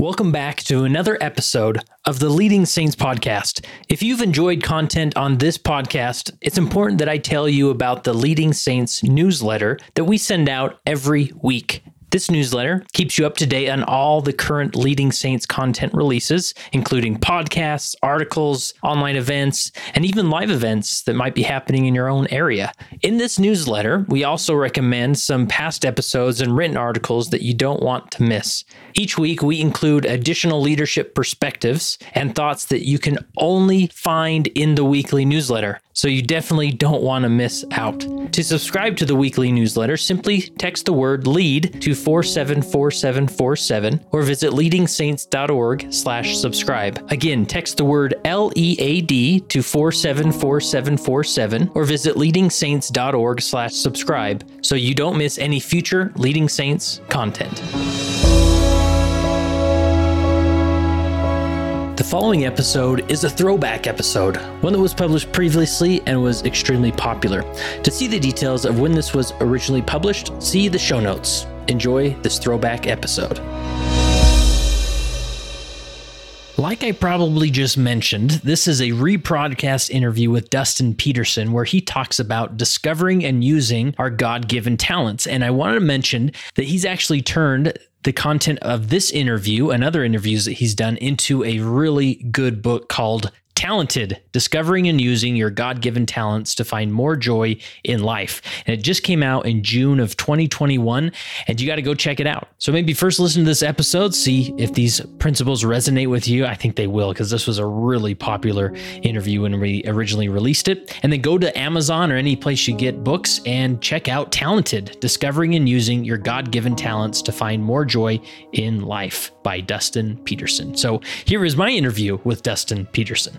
Welcome back to another episode of the Leading Saints podcast. If you've enjoyed content on this podcast, it's important that I tell you about the Leading Saints newsletter that we send out every week. This newsletter keeps you up to date on all the current Leading Saints content releases, including podcasts, articles, online events, and even live events that might be happening in your own area. In this newsletter, we also recommend some past episodes and written articles that you don't want to miss. Each week, we include additional leadership perspectives and thoughts that you can only find in the weekly newsletter. So you definitely don't want to miss out. To subscribe to the weekly newsletter, simply text the word lead to 474747 or visit leadingsaints.org slash subscribe. Again, text the word L-E-A-D to 474747 or visit leadingsaints.org slash subscribe so you don't miss any future Leading Saints content. The following episode is a throwback episode, one that was published previously and was extremely popular. To see the details of when this was originally published, see the show notes. Enjoy this throwback episode. Like I probably just mentioned, this is a rebroadcast interview with Dustin Peterson where he talks about discovering and using our God given talents. And I wanted to mention that he's actually turned the content of this interview and other interviews that he's done into a really good book called Talented Discovering and Using Your God Given Talents to Find More Joy in Life. And it just came out in June of 2021, and you got to go check it out. So maybe first listen to this episode, see if these principles resonate with you. I think they will, because this was a really popular interview when we originally released it. And then go to Amazon or any place you get books and check out Talented Discovering and Using Your God Given Talents to Find More Joy in Life by Dustin Peterson. So here is my interview with Dustin Peterson.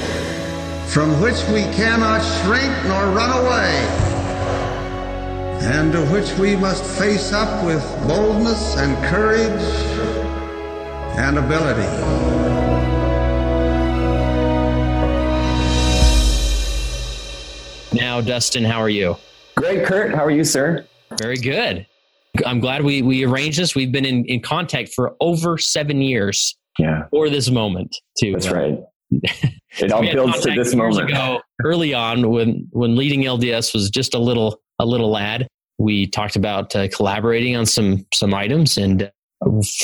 from which we cannot shrink nor run away, and to which we must face up with boldness and courage and ability. Now, Dustin, how are you? Great, Kurt. How are you, sir? Very good. I'm glad we we arranged this. We've been in, in contact for over seven years. Yeah. For this moment, too. That's right. It all builds to this moment. Ago, early on, when when leading LDS was just a little a little lad, we talked about uh, collaborating on some some items, and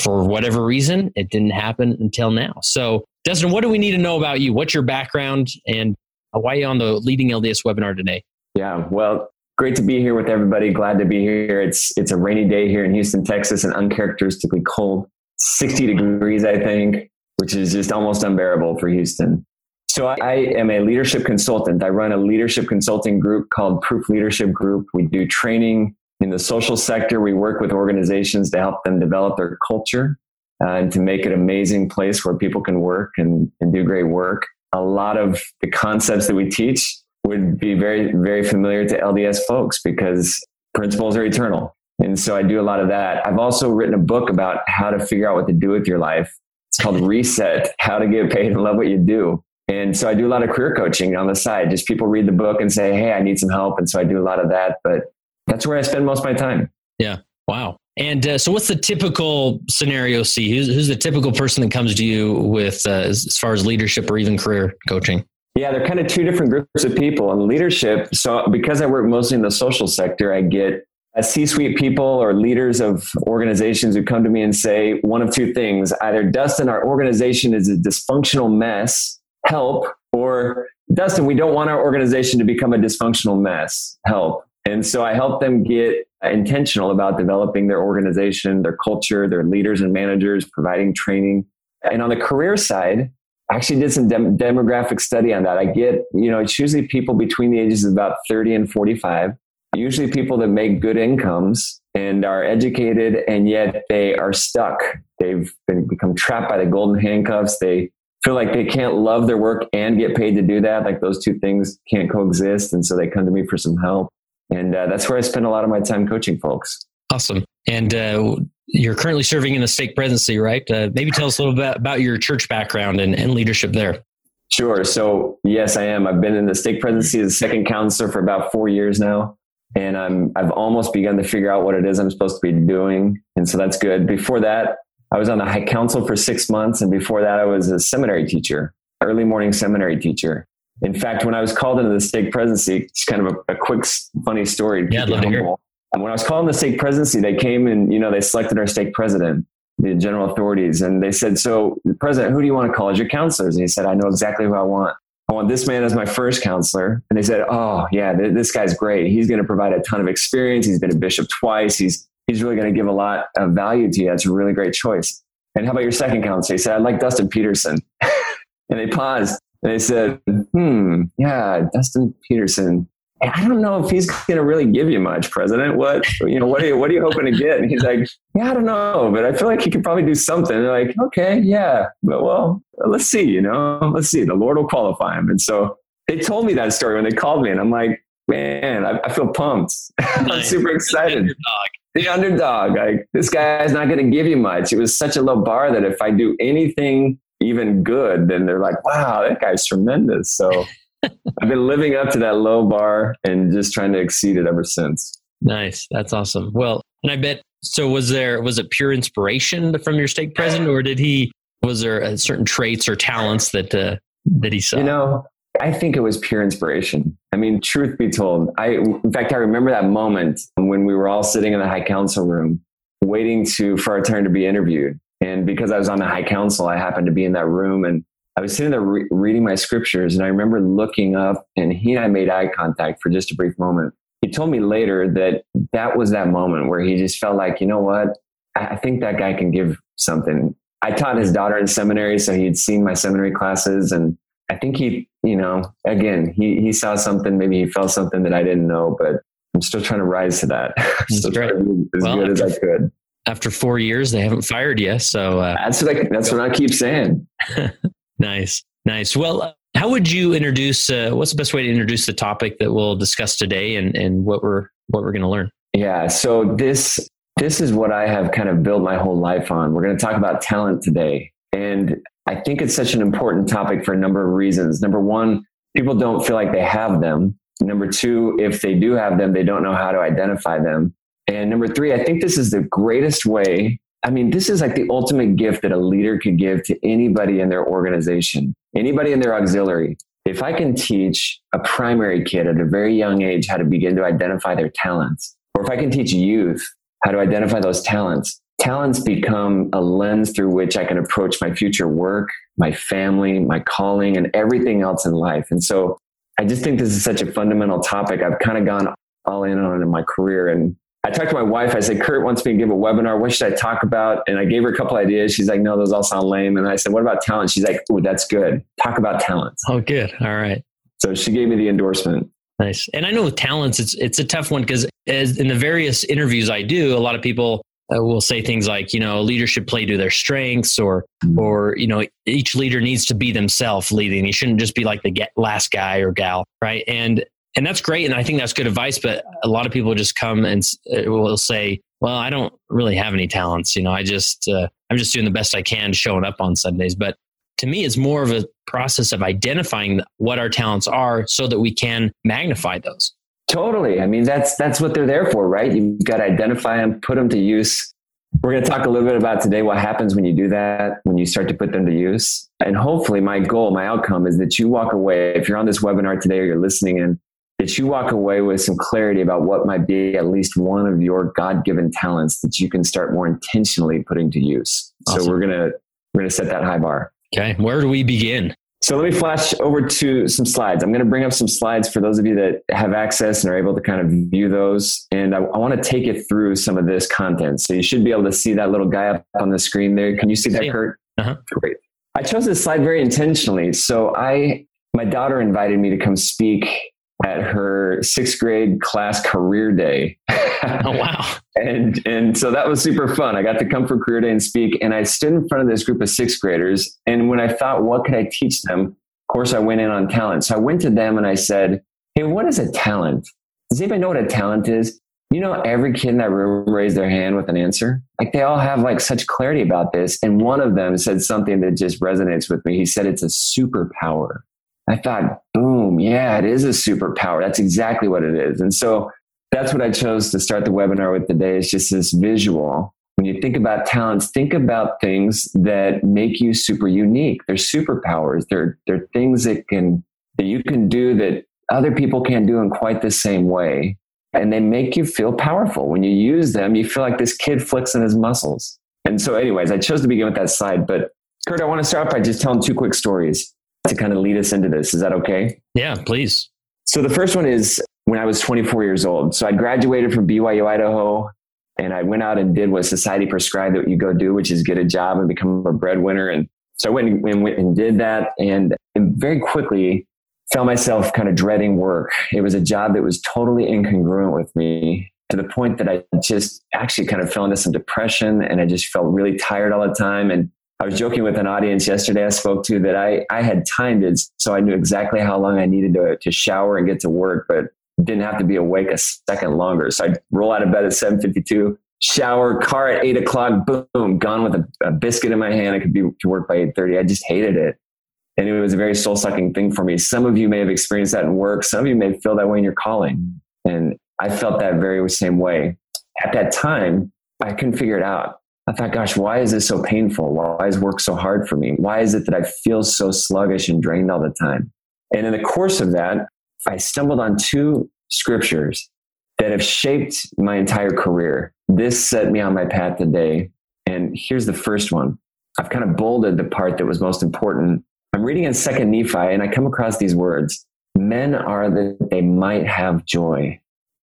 for whatever reason, it didn't happen until now. So, Dustin, what do we need to know about you? What's your background, and why are you on the leading LDS webinar today? Yeah. Well, great to be here with everybody. Glad to be here. It's it's a rainy day here in Houston, Texas, and uncharacteristically cold. 60 degrees, I think, which is just almost unbearable for Houston. So I, I am a leadership consultant. I run a leadership consulting group called Proof Leadership Group. We do training in the social sector. We work with organizations to help them develop their culture uh, and to make it an amazing place where people can work and, and do great work. A lot of the concepts that we teach would be very, very familiar to LDS folks because principles are eternal. And so I do a lot of that. I've also written a book about how to figure out what to do with your life. It's called Reset How to Get Paid and Love What You Do. And so I do a lot of career coaching on the side. Just people read the book and say, Hey, I need some help. And so I do a lot of that. But that's where I spend most of my time. Yeah. Wow. And uh, so, what's the typical scenario? See, who's, who's the typical person that comes to you with uh, as, as far as leadership or even career coaching? Yeah, they're kind of two different groups of people. And leadership, so because I work mostly in the social sector, I get C suite people or leaders of organizations who come to me and say one of two things either, Dustin, our organization is a dysfunctional mess, help, or Dustin, we don't want our organization to become a dysfunctional mess, help. And so I help them get intentional about developing their organization, their culture, their leaders and managers, providing training. And on the career side, I actually did some dem- demographic study on that. I get, you know, it's usually people between the ages of about 30 and 45, usually people that make good incomes and are educated, and yet they are stuck. They've been become trapped by the golden handcuffs. They feel like they can't love their work and get paid to do that. Like those two things can't coexist. And so they come to me for some help. And uh, that's where I spend a lot of my time coaching folks. Awesome. And uh, you're currently serving in the stake presidency, right? Uh, maybe tell us a little bit about your church background and, and leadership there. Sure. So yes, I am. I've been in the stake presidency as a second counselor for about four years now. And I'm, I've almost begun to figure out what it is I'm supposed to be doing. And so that's good. Before that, I was on the high council for six months. And before that, I was a seminary teacher, early morning seminary teacher. In fact, when I was called into the stake presidency, it's kind of a, a quick, funny story. Yeah, I'd love to hear. When I was called in the stake presidency, they came and, you know, they selected our stake president, the general authorities. And they said, so president, who do you want to call as your counselors? And he said, I know exactly who I want. I want this man as my first counselor. And they said, oh yeah, th- this guy's great. He's going to provide a ton of experience. He's been a bishop twice. He's, he's really going to give a lot of value to you. That's a really great choice. And how about your second counselor? He said, I'd like Dustin Peterson. and they paused and they said, hmm, yeah, Dustin Peterson. I don't know if he's going to really give you much, President. What you know? What are you What are you hoping to get? And he's like, Yeah, I don't know, but I feel like he could probably do something. And they're like, Okay, yeah, but well, let's see. You know, let's see. The Lord will qualify him. And so they told me that story when they called me, and I'm like, Man, I, I feel pumped. I'm super excited. The underdog. Like this guy's not going to give you much. It was such a low bar that if I do anything even good, then they're like, Wow, that guy's tremendous. So. I've been living up to that low bar and just trying to exceed it ever since. Nice. That's awesome. Well, and I bet so was there was it pure inspiration from your stake president or did he was there certain traits or talents that uh, that he saw? You know, I think it was pure inspiration. I mean, truth be told, I in fact I remember that moment when we were all sitting in the high council room waiting to for our turn to be interviewed. And because I was on the high council, I happened to be in that room and I was sitting there re- reading my scriptures and I remember looking up and he and I made eye contact for just a brief moment. He told me later that that was that moment where he just felt like, you know what? I think that guy can give something. I taught his daughter in seminary, so he had seen my seminary classes. And I think he, you know, again, he, he saw something, maybe he felt something that I didn't know, but I'm still trying to rise to that. still trying to be as well, good as I could. After four years, they haven't fired you. So uh, that's what I, that's what I keep saying. Nice, nice. Well, how would you introduce? Uh, what's the best way to introduce the topic that we'll discuss today, and and what we're what we're going to learn? Yeah. So this this is what I have kind of built my whole life on. We're going to talk about talent today, and I think it's such an important topic for a number of reasons. Number one, people don't feel like they have them. Number two, if they do have them, they don't know how to identify them. And number three, I think this is the greatest way I mean, this is like the ultimate gift that a leader could give to anybody in their organization, anybody in their auxiliary. If I can teach a primary kid at a very young age how to begin to identify their talents, or if I can teach youth how to identify those talents, talents become a lens through which I can approach my future work, my family, my calling, and everything else in life. And so I just think this is such a fundamental topic. I've kind of gone all in on in my career. And I talked to my wife. I said, Kurt wants me to give a webinar. What should I talk about? And I gave her a couple ideas. She's like, no, those all sound lame. And I said, what about talent? She's like, oh, that's good. Talk about talents. Oh, good. All right. So she gave me the endorsement. Nice. And I know with talents, it's it's a tough one because as in the various interviews I do, a lot of people uh, will say things like, you know, leadership play to their strengths, or mm-hmm. or you know, each leader needs to be themselves leading. You shouldn't just be like the get, last guy or gal, right? And and that's great and i think that's good advice but a lot of people just come and uh, will say well i don't really have any talents you know i just uh, i'm just doing the best i can showing up on sundays. But to me it's more of a process of identifying what our talents are so that we can magnify those. Totally i mean that's that's what they're there for right? You've got to identify them put them to use. We're going to talk a little bit about today what happens when you do that when you start to put them to use. And hopefully my goal my outcome is that you walk away if you're on this webinar today or you're listening in that you walk away with some clarity about what might be at least one of your God-given talents that you can start more intentionally putting to use. Awesome. So we're to we're to set that high bar. Okay, where do we begin? So let me flash over to some slides. I'm going to bring up some slides for those of you that have access and are able to kind of view those. And I, I want to take it through some of this content. So you should be able to see that little guy up on the screen there. Can you see that, Kurt? Uh-huh. Great. I chose this slide very intentionally. So I, my daughter invited me to come speak at her sixth grade class career day. oh wow! and and so that was super fun. I got to come for career day and speak, and I stood in front of this group of sixth graders. And when I thought, what could I teach them? Of course, I went in on talent. So I went to them and I said, "Hey, what is a talent? Does anybody know what a talent is?" You know, every kid in that room raised their hand with an answer. Like they all have like such clarity about this. And one of them said something that just resonates with me. He said it's a superpower. I thought, boom, yeah, it is a superpower. That's exactly what it is. And so that's what I chose to start the webinar with today is just this visual. When you think about talents, think about things that make you super unique. They're superpowers. They're, they're things that can, that you can do that other people can't do in quite the same way and they make you feel powerful. When you use them, you feel like this kid flexing his muscles. And so, anyways, I chose to begin with that slide. But Kurt, I want to start by just telling two quick stories to kind of lead us into this. Is that okay? Yeah, please. So the first one is when I was 24 years old. So I graduated from BYU Idaho and I went out and did what society prescribed that you go do, which is get a job and become a breadwinner. And so I went and, went and did that. And, and very quickly found myself kind of dreading work. It was a job that was totally incongruent with me to the point that I just actually kind of fell into some depression and I just felt really tired all the time. And I was joking with an audience yesterday I spoke to that I, I had timed it so I knew exactly how long I needed to, to shower and get to work, but didn't have to be awake a second longer. So I'd roll out of bed at 752, shower, car at eight o'clock, boom, gone with a, a biscuit in my hand. I could be to work by 8.30. I just hated it. And it was a very soul sucking thing for me. Some of you may have experienced that in work. Some of you may feel that way in your calling. And I felt that very same way. At that time, I couldn't figure it out. I thought, gosh, why is this so painful? Why is work so hard for me? Why is it that I feel so sluggish and drained all the time? And in the course of that, I stumbled on two scriptures that have shaped my entire career. This set me on my path today. And here's the first one. I've kind of bolded the part that was most important I'm reading in Second Nephi and I come across these words men are that they might have joy.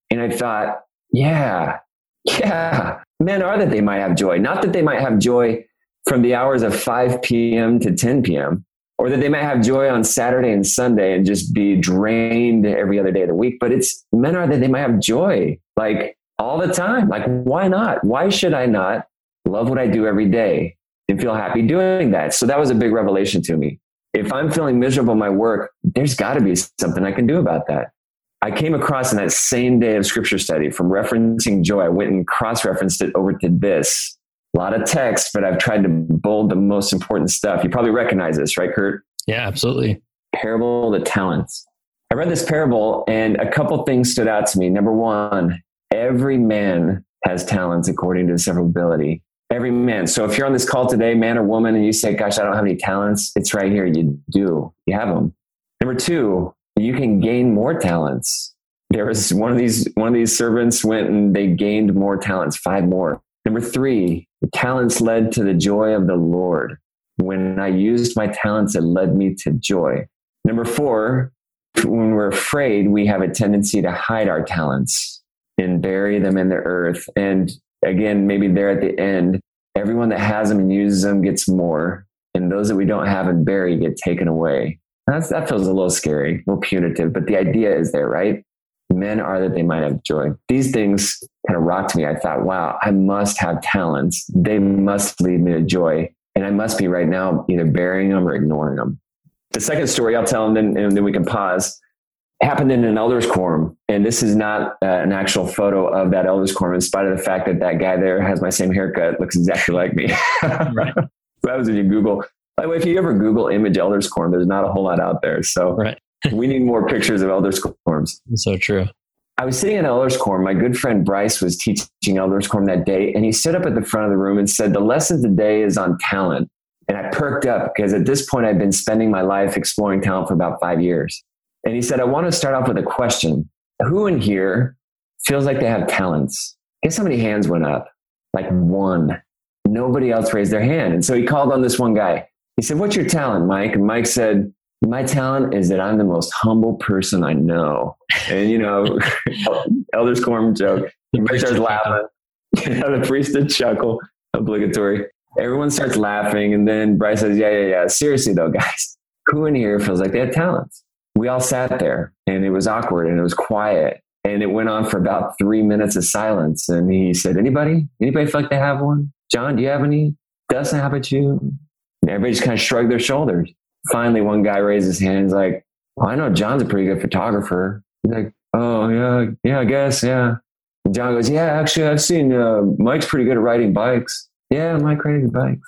And I thought, yeah, yeah, men are that they might have joy. Not that they might have joy from the hours of 5 p.m. to 10 p.m., or that they might have joy on Saturday and Sunday and just be drained every other day of the week, but it's men are that they might have joy like all the time. Like, why not? Why should I not love what I do every day and feel happy doing that? So that was a big revelation to me if I'm feeling miserable in my work, there's got to be something I can do about that. I came across in that same day of scripture study from referencing joy, I went and cross referenced it over to this. A lot of text, but I've tried to bold the most important stuff. You probably recognize this, right, Kurt? Yeah, absolutely. Parable of the talents. I read this parable and a couple things stood out to me. Number one, every man has talents according to his several ability every man. So if you're on this call today, man or woman, and you say, gosh, I don't have any talents, it's right here. You do, you have them. Number two, you can gain more talents. There was one of these, one of these servants went and they gained more talents, five more. Number three, talents led to the joy of the Lord. When I used my talents, it led me to joy. Number four, when we're afraid, we have a tendency to hide our talents and bury them in the earth. And again, maybe there at the end, everyone that has them and uses them gets more, and those that we don't have and bury get taken away. That's, that feels a little scary, a little punitive, but the idea is there, right? Men are that they might have joy. These things kind of rocked me. I thought, wow, I must have talents. They must lead me to joy. And I must be right now either burying them or ignoring them. The second story I'll tell, and then, and then we can pause happened in an elders quorum and this is not uh, an actual photo of that elders quorum in spite of the fact that that guy there has my same haircut looks exactly like me right. that was when you google by the way if you ever google image elders quorum there's not a whole lot out there so right. we need more pictures of elders quorums so true I was sitting in elders quorum. My good friend Bryce was teaching elders quorum that day, and he stood up at the front of the room and said, "The lesson today is on talent." And I perked up because at this point I'd been spending my life exploring talent for about five years. And he said, I want to start off with a question. Who in here feels like they have talents? Guess how many hands went up? Like one. Nobody else raised their hand. And so he called on this one guy. He said, What's your talent, Mike? And Mike said, My talent is that I'm the most humble person I know. And, you know, Elder's Quorum joke. Everybody starts laughing. the priest did chuckle, obligatory. Everyone starts laughing. And then Bryce says, Yeah, yeah, yeah. Seriously, though, guys, who in here feels like they have talents? we all sat there and it was awkward and it was quiet. And it went on for about three minutes of silence. And he said, Anybody? Anybody feel like they have one? John, do you have any? Doesn't have it you? Everybody just kind of shrugged their shoulders. Finally, one guy raised his hand. He's like, well, I know John's a pretty good photographer. He's like, Oh, yeah, yeah, I guess, yeah. And John goes, Yeah, actually, I've seen uh, Mike's pretty good at riding bikes. Yeah, Mike riding bikes.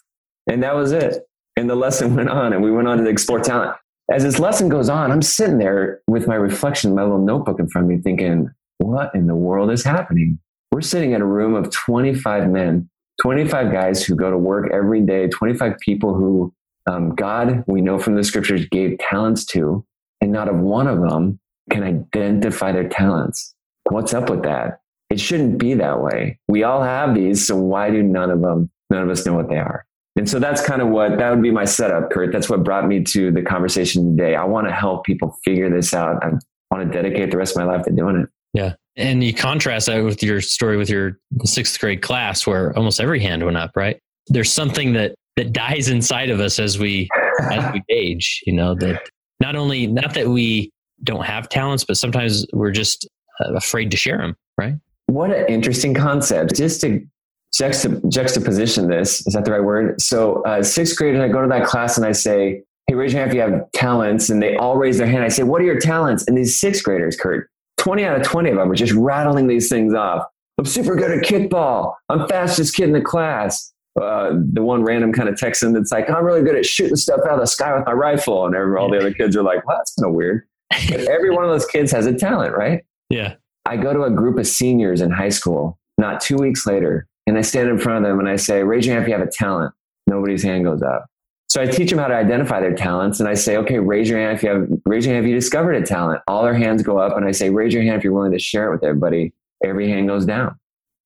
And that was it. And the lesson went on, and we went on to explore talent as this lesson goes on, I'm sitting there with my reflection, my little notebook in front of me, thinking, what in the world is happening? We're sitting in a room of 25 men, 25 guys who go to work every day, 25 people who um, God, we know from the scriptures, gave talents to, and not of one of them can identify their talents. What's up with that? It shouldn't be that way. We all have these, so why do none of them, none of us know what they are? And so that's kind of what that would be my setup, Kurt. That's what brought me to the conversation today. I want to help people figure this out. I want to dedicate the rest of my life to doing it. Yeah. And you contrast that with your story with your sixth grade class where almost every hand went up, right? There's something that that dies inside of us as we as we age, you know, that not only not that we don't have talents, but sometimes we're just uh, afraid to share them, right? What an interesting concept. Just to juxtap- juxtaposition this. Is that the right word? So, uh, sixth grade, and I go to that class and I say, Hey, raise your hand if you have talents. And they all raise their hand. I say, What are your talents? And these sixth graders, Kurt, 20 out of 20 of them are just rattling these things off. I'm super good at kickball. I'm fastest kid in the class. Uh, the one random kind of Texan that's like, I'm really good at shooting stuff out of the sky with my rifle. And every, all the other kids are like, well, that's kind of weird. But every one of those kids has a talent, right? Yeah. I go to a group of seniors in high school. Not two weeks later, and I stand in front of them and I say, raise your hand if you have a talent. Nobody's hand goes up. So I teach them how to identify their talents and I say, okay, raise your hand if you have, raise your hand if you discovered a talent. All their hands go up and I say, raise your hand if you're willing to share it with everybody. Every hand goes down.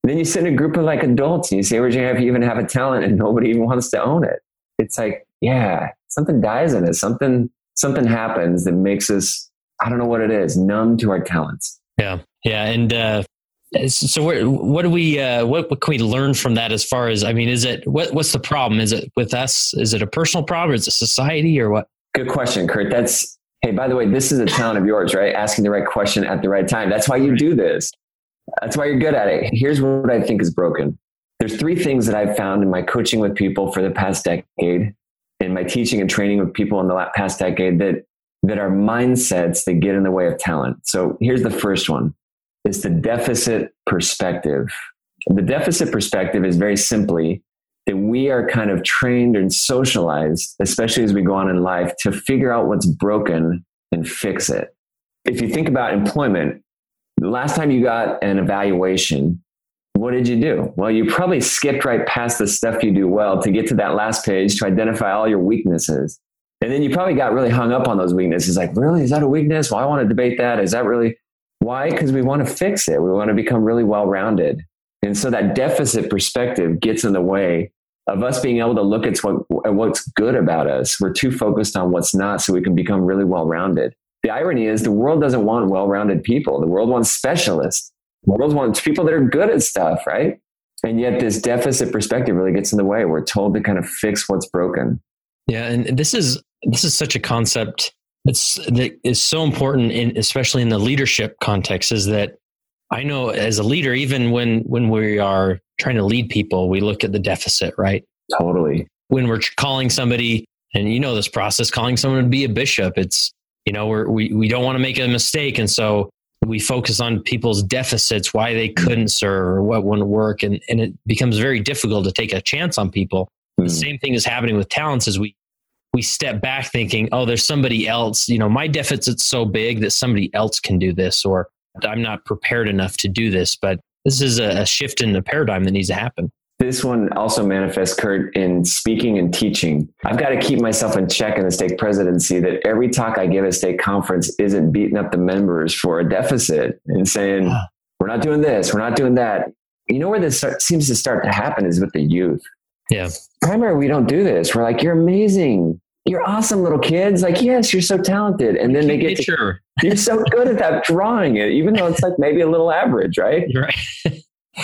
And then you sit in a group of like adults and you say, raise your hand if you even have a talent and nobody even wants to own it. It's like, yeah, something dies in us. Something, something happens that makes us, I don't know what it is, numb to our talents. Yeah. Yeah. And, uh, so what, what do we uh, what, what can we learn from that as far as i mean is it what, what's the problem? Is it with us? Is it a personal problem? Is it society or what? Good question kurt. That's hey by the way this is a talent of yours right? Asking the right question at the right time. That's why you do this. That's why you're good at it. Here's what i think is broken. There's three things that i've found in my coaching with people for the past decade in my teaching and training with people in the past decade that that are mindsets that get in the way of talent. So here's the first one is the deficit perspective. The deficit perspective is very simply that we are kind of trained and socialized, especially as we go on in life, to figure out what's broken and fix it. If you think about employment, the last time you got an evaluation, what did you do? Well, you probably skipped right past the stuff you do well to get to that last page to identify all your weaknesses. And then you probably got really hung up on those weaknesses. Like, really? Is that a weakness? Well, I want to debate that. Is that really? Why? Because we want to fix it. We want to become really well rounded. And so that deficit perspective gets in the way of us being able to look at, what, at what's good about us. We're too focused on what's not so we can become really well rounded. The irony is the world doesn't want well rounded people. The world wants specialists. The world wants people that are good at stuff, right? And yet this deficit perspective really gets in the way. We're told to kind of fix what's broken. Yeah. And this is, this is such a concept it's that is so important in especially in the leadership context is that I know as a leader, even when when we are trying to lead people, we look at the deficit, right? Totally. When we're calling somebody, and you know this process, calling someone to be a bishop, it's you know we're, we we don't want to make a mistake, and so we focus on people's deficits, why they couldn't serve or what wouldn't work, and and it becomes very difficult to take a chance on people. Mm. The same thing is happening with talents as we we step back thinking, oh, there's somebody else, you know, my deficit's so big that somebody else can do this, or I'm not prepared enough to do this. But this is a, a shift in the paradigm that needs to happen. This one also manifests, Kurt, in speaking and teaching. I've got to keep myself in check in the stake presidency that every talk I give at stake conference isn't beating up the members for a deficit and saying, we're not doing this, we're not doing that. You know where this seems to start to happen is with the youth. Yeah. Primary, we don't do this. We're like, you're amazing. You're awesome, little kids. Like, yes, you're so talented. And then they get to, sure. you're so good at that drawing it, even though it's like maybe a little average, right? Right.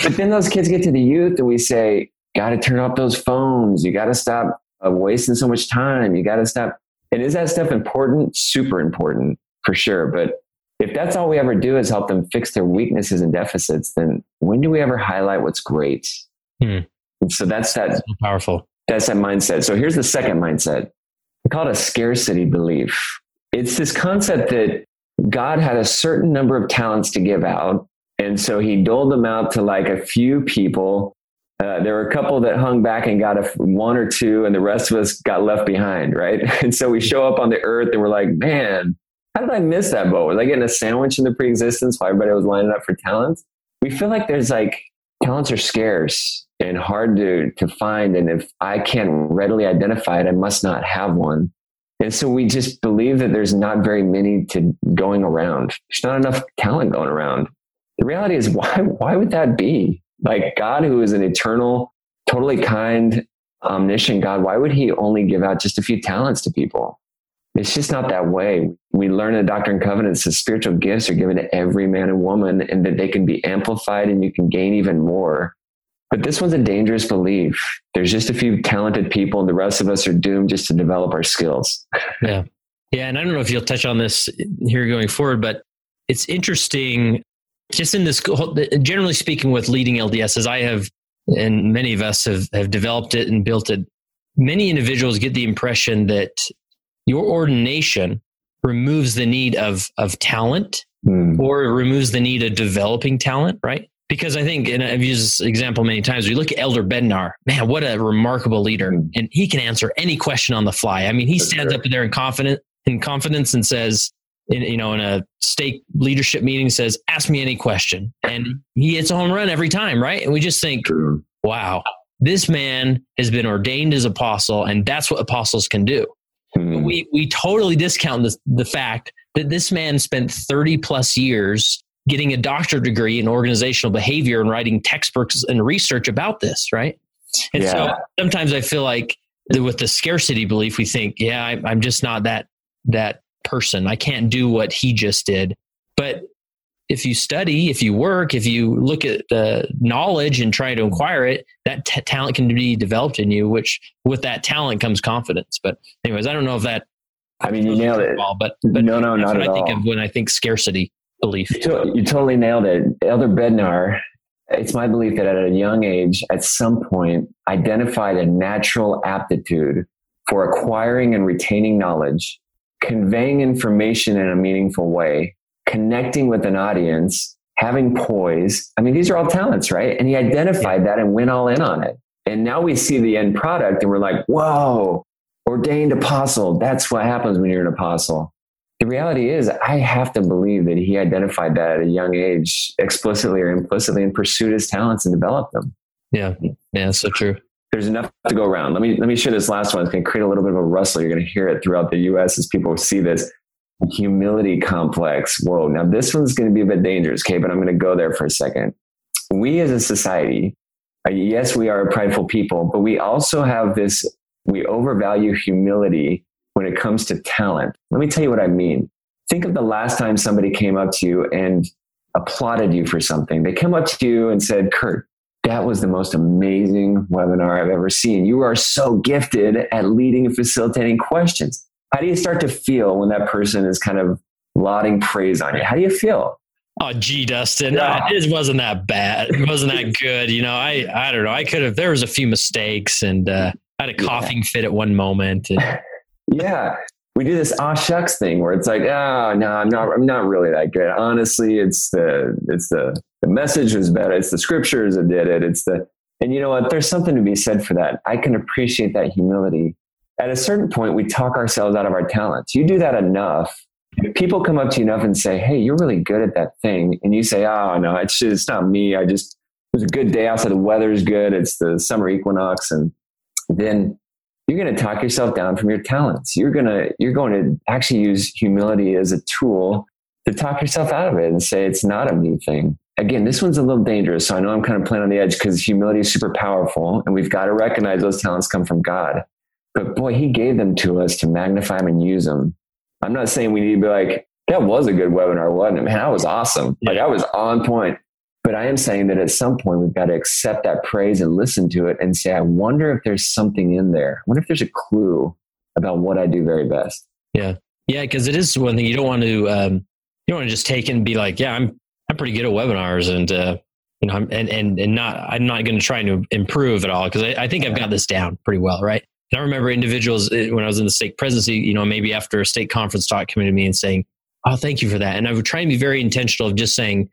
but then those kids get to the youth and we say, got to turn off those phones. You got to stop uh, wasting so much time. You got to stop. And is that stuff important? Super important for sure. But if that's all we ever do is help them fix their weaknesses and deficits, then when do we ever highlight what's great? Hmm. So that's that so powerful. That's that mindset. So here's the second mindset. I call it a scarcity belief. It's this concept that God had a certain number of talents to give out. And so he doled them out to like a few people. Uh, there were a couple that hung back and got a one or two, and the rest of us got left behind, right? And so we show up on the earth and we're like, man, how did I miss that boat? Was I getting a sandwich in the pre-existence while everybody was lining up for talents? We feel like there's like talents are scarce and hard to, to find. And if I can't readily identify it, I must not have one. And so we just believe that there's not very many to going around. There's not enough talent going around. The reality is why, why would that be? Like God, who is an eternal, totally kind, omniscient God, why would he only give out just a few talents to people? It's just not that way. We learn in the Doctrine and Covenants that spiritual gifts are given to every man and woman and that they can be amplified and you can gain even more. But this one's a dangerous belief. There's just a few talented people and the rest of us are doomed just to develop our skills. yeah. Yeah. And I don't know if you'll touch on this here going forward, but it's interesting just in this, generally speaking, with leading LDS, as I have, and many of us have, have developed it and built it, many individuals get the impression that your ordination removes the need of of talent mm. or it removes the need of developing talent, right? Because I think, and I've used this example many times, we look at Elder Bednar, man, what a remarkable leader. Mm. And he can answer any question on the fly. I mean, he stands sure. up there in confident in confidence and says, in, you know, in a stake leadership meeting says, ask me any question. And he hits a home run every time, right? And we just think, wow, this man has been ordained as apostle, and that's what apostles can do. Hmm. We we totally discount the, the fact that this man spent 30 plus years getting a doctorate degree in organizational behavior and writing textbooks and research about this, right? And yeah. so sometimes I feel like with the scarcity belief, we think, yeah, I, I'm just not that that person. I can't do what he just did. But if you study, if you work, if you look at the knowledge and try to acquire it, that t- talent can be developed in you. Which with that talent comes confidence. But anyways, I don't know if that. I mean, you nailed it. but, but no, no, not at I think all. of when I think scarcity belief. You, to- you totally nailed it, Elder Bednar. It's my belief that at a young age, at some point, identified a natural aptitude for acquiring and retaining knowledge, conveying information in a meaningful way, connecting with an audience, having poise. I mean, these are all talents, right? And he identified that and went all in on it. And now we see the end product and we're like, whoa, ordained apostle. That's what happens when you're an apostle. The reality is, I have to believe that he identified that at a young age, explicitly or implicitly, and pursued his talents and developed them. Yeah. Yeah, so true. There's enough to go around. Let me let me share this last one. It's going to create a little bit of a rustle. You're going to hear it throughout the U.S. as people see this humility complex world. Now, this one's going to be a bit dangerous, okay, but I'm going to go there for a second. We as a society, uh, yes, we are a prideful people, but we also have this, we overvalue humility when it comes to talent. Let me tell you what I mean. Think of the last time somebody came up to you and applauded you for something. They came up to you and said, Kurt, that was the most amazing webinar I've ever seen. You are so gifted at leading and facilitating questions. How do you start to feel when that person is kind of lauding praise on you? How do you feel? Oh, gee, Dustin, yeah. it wasn't that bad. It wasn't that good. You know, I, I don't know. I could have, there was a few mistakes and uh, I had a coughing yeah. fit at one moment. And... yeah. We do this ah shucks thing where it's like, oh no, I'm not, I'm not really that good. Honestly, it's the, it's the, the message was better. It's the scriptures that did it. It's the, and you know what? There's something to be said for that. I can appreciate that humility at a certain point, we talk ourselves out of our talents. You do that enough, people come up to you enough and say, Hey, you're really good at that thing. And you say, Oh, no, it's just it's not me. I just, it was a good day outside. The weather's good. It's the summer equinox. And then you're going to talk yourself down from your talents. You're going to, you're going to actually use humility as a tool to talk yourself out of it and say, it's not a me thing. Again, this one's a little dangerous. So I know I'm kind of playing on the edge because humility is super powerful and we've got to recognize those talents come from God. But boy, he gave them to us to magnify them and use them. I'm not saying we need to be like, that was a good webinar, wasn't it? Man, that was awesome. Like I was on point. But I am saying that at some point we've got to accept that praise and listen to it and say, I wonder if there's something in there. I wonder if there's a clue about what I do very best. Yeah. Yeah, because it is one thing you don't want to um, you don't want to just take and be like, yeah, I'm I'm pretty good at webinars and uh, you know, I'm, and and and not I'm not going to try to improve at all because I, I think I've got this down pretty well, right? And I remember individuals uh, when I was in the stake presidency, you know, maybe after a stake conference talk coming to me and saying, "Oh, thank you for that," and I would try and be very intentional of just saying,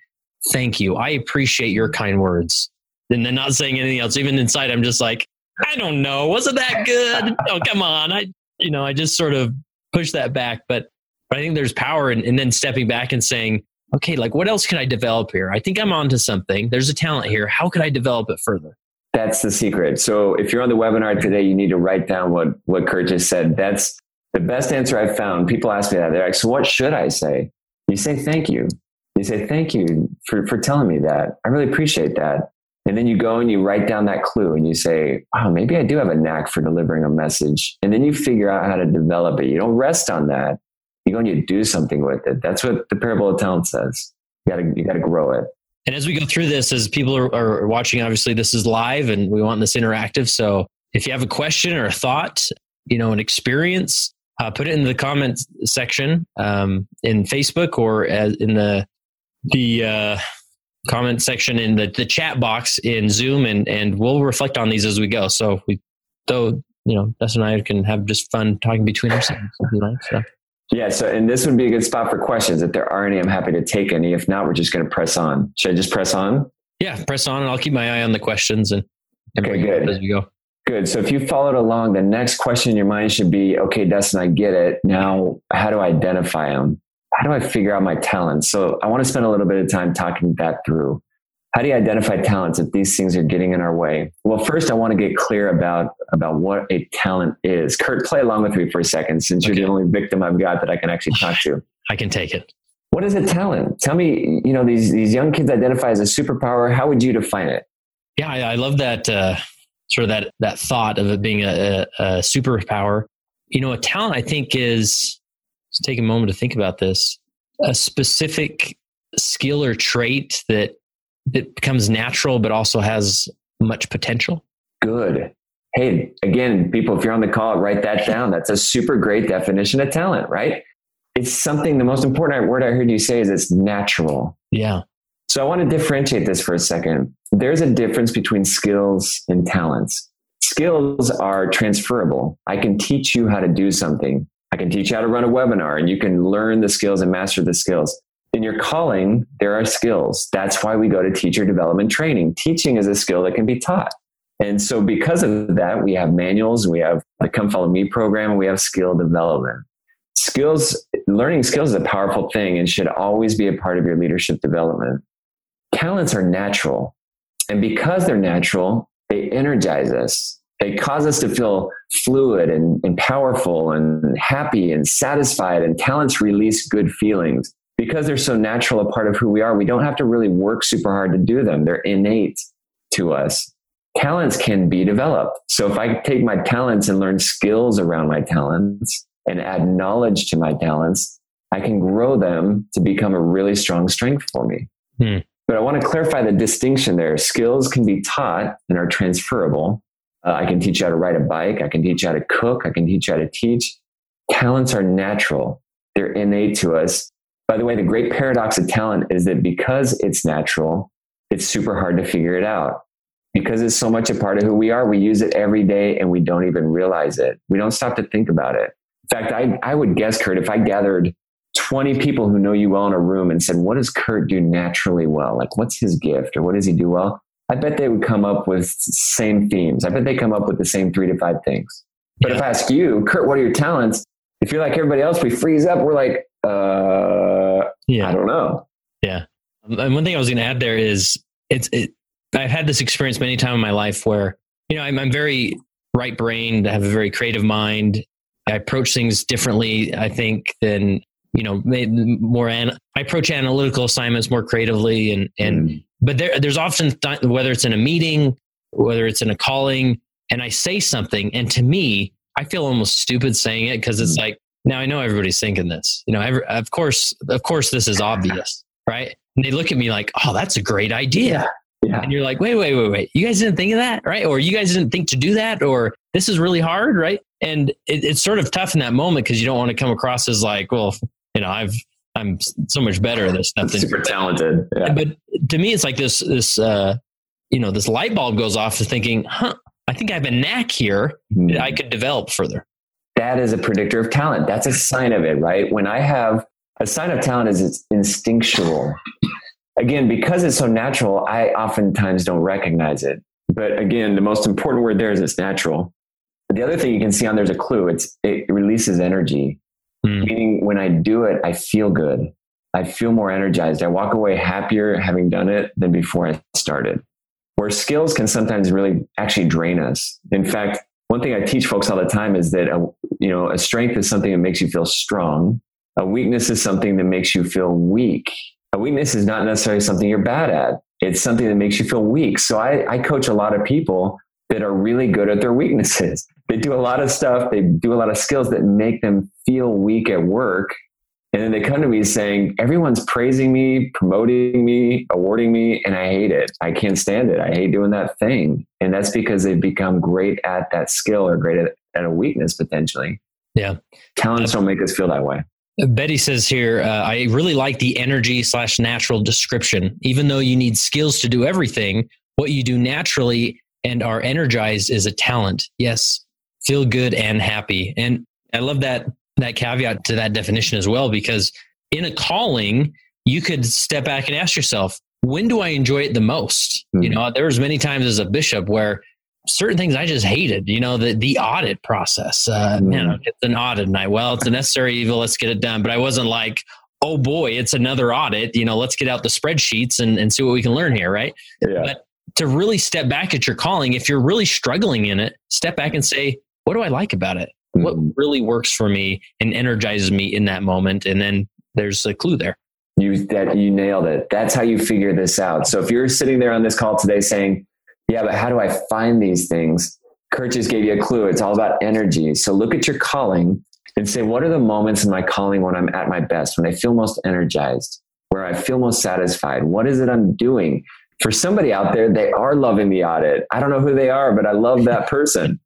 "Thank you, I appreciate your kind words," and then not saying anything else. Even inside, I'm just like, "I don't know, wasn't that good? oh, come on!" I you know, I just sort of push that back, but but I think there's power in, in then stepping back and saying, okay, like what else can I develop here? I think I'm onto something. There's a talent here. How can I develop it further? That's the secret. So if you're on the webinar today, you need to write down what what Kurt just said. That's the best answer I've found. People ask me that. They're like, so what should I say? You say thank you. You say thank you for, for telling me that. I really appreciate that. And then you go and you write down that clue and you say, wow, maybe I do have a knack for delivering a message. And then you figure out how to develop it. You don't rest on that you go and you do something with it. That's what the parable of talent says. You gotta, you gotta grow it. And as we go through this, as people are, are watching, obviously this is live and we want this interactive. So if you have a question or a thought, you know, an experience, uh, put it in the comment section um, in Facebook or in the the uh, comment section in the, the chat box in Zoom, and and we'll reflect on these as we go. So we, though, you know, Dustin and I can have just fun talking between ourselves. You like, so. Yeah, so and this would be a good spot for questions. If there are any, I'm happy to take any. If not, we're just going to press on. Should I just press on? Yeah, press on, and I'll keep my eye on the questions and, and okay, good as we go. Good. So if you followed along, the next question in your mind should be, okay, Dustin, I get it. Now, how do I identify them? How do I figure out my talents? So I want to spend a little bit of time talking that through. How do you identify talents if these things are getting in our way? Well, first, I want to get clear about, about what a talent is. Kurt, play along with me for a second since you're the only victim I've got that I can actually talk to. I can take it. What is a talent? Tell me, you know, these, these young kids identify as a superpower. How would you define it? Yeah, I, I love that uh, sort of that, that thought of it being a, a, a superpower. You know, a talent, I think, is, let's take a moment to think about this, a specific skill or trait that it becomes natural, but also has much potential? Good. Hey, again, people, if you're on the call, write that down. That's a super great definition of talent, right? It's something, the most important word I heard you say is it's natural. Yeah. So I want to differentiate this for a second. There's a difference between skills and talents. Skills are transferable. I can teach you how to do something. I can teach you how to run a webinar and you can learn the skills and master the skills in your calling, there are skills. That's why we go to teacher development training. Teaching is a skill that can be taught. And so, because of that, we have manuals, we have the Come Follow Me program, we have skill development. Skills, learning skills is a powerful thing and should always be a part of your leadership development. Talents are natural. And because they're natural, they energize us. They cause us to feel fluid and, and powerful and happy and satisfied. And talents release good feelings because they're so natural a part of who we are, we don't have to really work super hard to do them. They're innate to us. Talents can be developed. So if I take my talents and learn skills around my talents and add knowledge to my talents, I can grow them to become a really strong strength for me. Hmm. But I want to clarify the distinction there. Skills can be taught and are transferable. Uh, I can teach you how to ride a bike. I can teach you how to cook. I can teach you how to teach. Talents are natural. They're innate to us. By the way, the great paradox of talent is that because it's natural, it's super hard to figure it out. Because it's so much a part of who we are, we use it every day and we don't even realize it. We don't stop to think about it. In fact, I, I would guess, Kurt, if I gathered 20 people who know you well in a room and said, What does Kurt do naturally well? Like, what's his gift or what does he do well? I bet they would come up with same themes. I bet they come up with the same three to five things. But yeah. if I ask you, Kurt, what are your talents? If you're like everybody else, we freeze up. We're like, uh, yeah. I don't know. Yeah. And one thing I was going to add there is it's, it, I've had this experience many times in my life where, you know, I'm, I'm very right brained, I have a very creative mind. I approach things differently, I think, than, you know, more, an, I approach analytical assignments more creatively and, and, mm. But there, there's often, th- whether it's in a meeting, whether it's in a calling, and I say something, and to me, I feel almost stupid saying it because it's mm. like, now I know everybody's thinking this. You know, every, of course, of course, this is obvious, right? And they look at me like, "Oh, that's a great idea." Yeah. And you're like, "Wait, wait, wait, wait! You guys didn't think of that, right? Or you guys didn't think to do that, or this is really hard, right?" and it, it's sort of tough in that moment because you don't want to come across as like, well, you know, I've I'm so much better at this stuff than super talented. Yeah. But to me, it's like this this uh, you know this light bulb goes off to thinking, huh, I think I have a knack here that I could develop further. That is a predictor of talent. That's a sign of it, right? When I have a sign of talent is it's instinctual. Again, because it's so natural, I oftentimes don't recognize it. But again, the most important word there is it's natural. The other thing you can see on there's a clue. It's it releases energy. Mm. Meaning when I do it, I feel good. I feel more energized. I walk away happier having done it than before I started. Where skills can sometimes really actually drain us. In fact, one thing I teach folks all the time is that a, you know a strength is something that makes you feel strong. A weakness is something that makes you feel weak. A weakness is not necessarily something you're bad at. It's something that makes you feel weak. So I, I coach a lot of people that are really good at their weaknesses. They do a lot of stuff, they do a lot of skills that make them feel weak at work. And then they come to me saying, Everyone's praising me, promoting me, awarding me, and I hate it. I can't stand it. I hate doing that thing. And that's because they've become great at that skill or great at, at a weakness potentially. Yeah. Talents don't make us feel that way. Betty says here, uh, I really like the energy slash natural description. Even though you need skills to do everything, what you do naturally and are energized is a talent. Yes, feel good and happy. And I love that that caveat to that definition as well, because in a calling, you could step back and ask yourself, when do I enjoy it the most? Mm-hmm. You know, there was many times as a bishop where certain things I just hated. You know, the the audit process. Uh, mm. You know, it's an audit night. Well, it's a necessary evil. Let's get it done. But I wasn't like, oh boy, it's another audit. You know, let's get out the spreadsheets and, and see what we can learn here, right? Yeah. But to really step back at your calling, if you're really struggling in it, step back and say, what do I like about it? Mm. What really works for me and energizes me in that moment? And then there's a clue there. You that you nailed it. That's how you figure this out. So if you're sitting there on this call today saying, yeah, but how do I find these things? Kurt just gave you a clue. It's all about energy. So look at your calling and say, what are the moments in my calling when I'm at my best, when I feel most energized, where I feel most satisfied? What is it I'm doing? For somebody out there, they are loving the audit. I don't know who they are, but I love that person.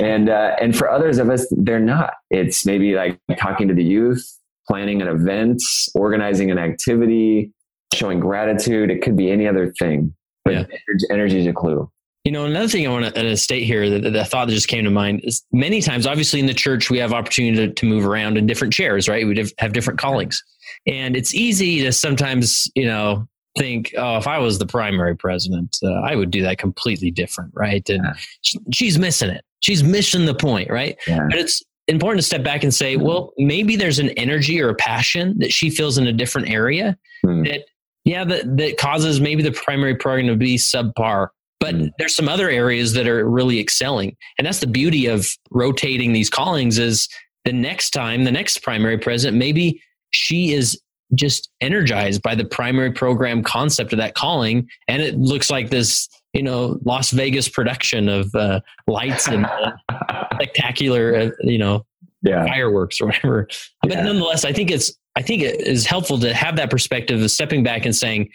And uh, and for others of us, they're not. It's maybe like talking to the youth, planning an event, organizing an activity, showing gratitude. It could be any other thing but yeah. energy is a clue. You know, another thing I want to state here, that the thought that just came to mind is many times, obviously in the church, we have opportunity to, to move around in different chairs, right? We have different callings. And it's easy to sometimes, you know, think, oh, if I was the primary president, uh, I would do that completely different, right? And yeah. she's missing it. She's missing the point, right? Yeah. But it's important to step back and say, well, maybe there's an energy or a passion that she feels in a different area mm. that yeah, that, that causes maybe the primary program to be subpar. But mm. there's some other areas that are really excelling. And that's the beauty of rotating these callings is the next time, the next primary president, maybe she is just energized by the primary program concept of that calling. And it looks like this, you know, Las Vegas production of uh, lights and uh, spectacular, uh, you know, yeah. fireworks or whatever. But yeah. nonetheless, I think it's I think it is helpful to have that perspective of stepping back and saying,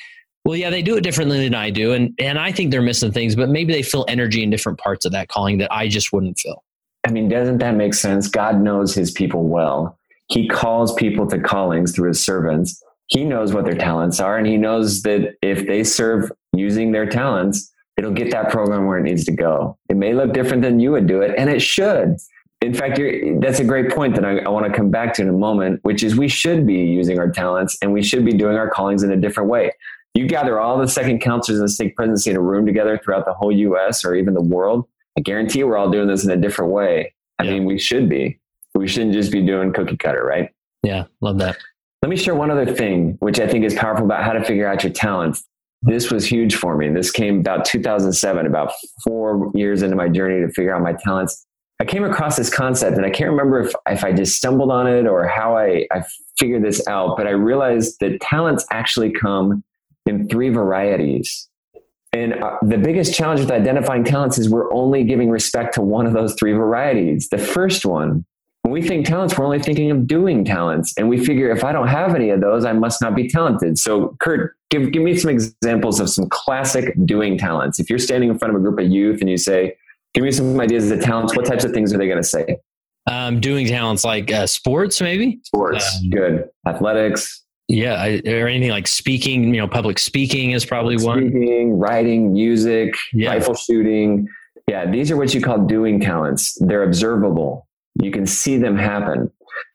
well, yeah, they do it differently than I do. And, and I think they're missing things, but maybe they feel energy in different parts of that calling that I just wouldn't feel. I mean, doesn't that make sense? God knows his people well. He calls people to callings through his servants. He knows what their talents are, and he knows that if they serve using their talents, it'll get that program where it needs to go. It may look different than you would do it, and it should in fact, that's a great point that I, I want to come back to in a moment, which is we should be using our talents and we should be doing our callings in a different way. You gather all the second counselors in the stake presidency in a room together throughout the whole US or even the world. I guarantee we're all doing this in a different way. I yeah. mean, we should be. We shouldn't just be doing cookie cutter, right? Yeah, love that. Let me share one other thing, which I think is powerful about how to figure out your talents. This was huge for me. This came about 2007, about four years into my journey to figure out my talents. I came across this concept and I can't remember if, if I just stumbled on it or how I, I figured this out, but I realized that talents actually come in three varieties. And uh, the biggest challenge with identifying talents is we're only giving respect to one of those three varieties. The first one, when we think talents, we're only thinking of doing talents. And we figure if I don't have any of those, I must not be talented. So, Kurt, give, give me some examples of some classic doing talents. If you're standing in front of a group of youth and you say, Give me some ideas of talents. What types of things are they going to say? Um, doing talents like uh, sports, maybe sports, um, good athletics. Yeah, I, or anything like speaking. You know, public speaking is probably public one. Speaking, writing, music, yeah. rifle shooting. Yeah, these are what you call doing talents. They're observable. You can see them happen.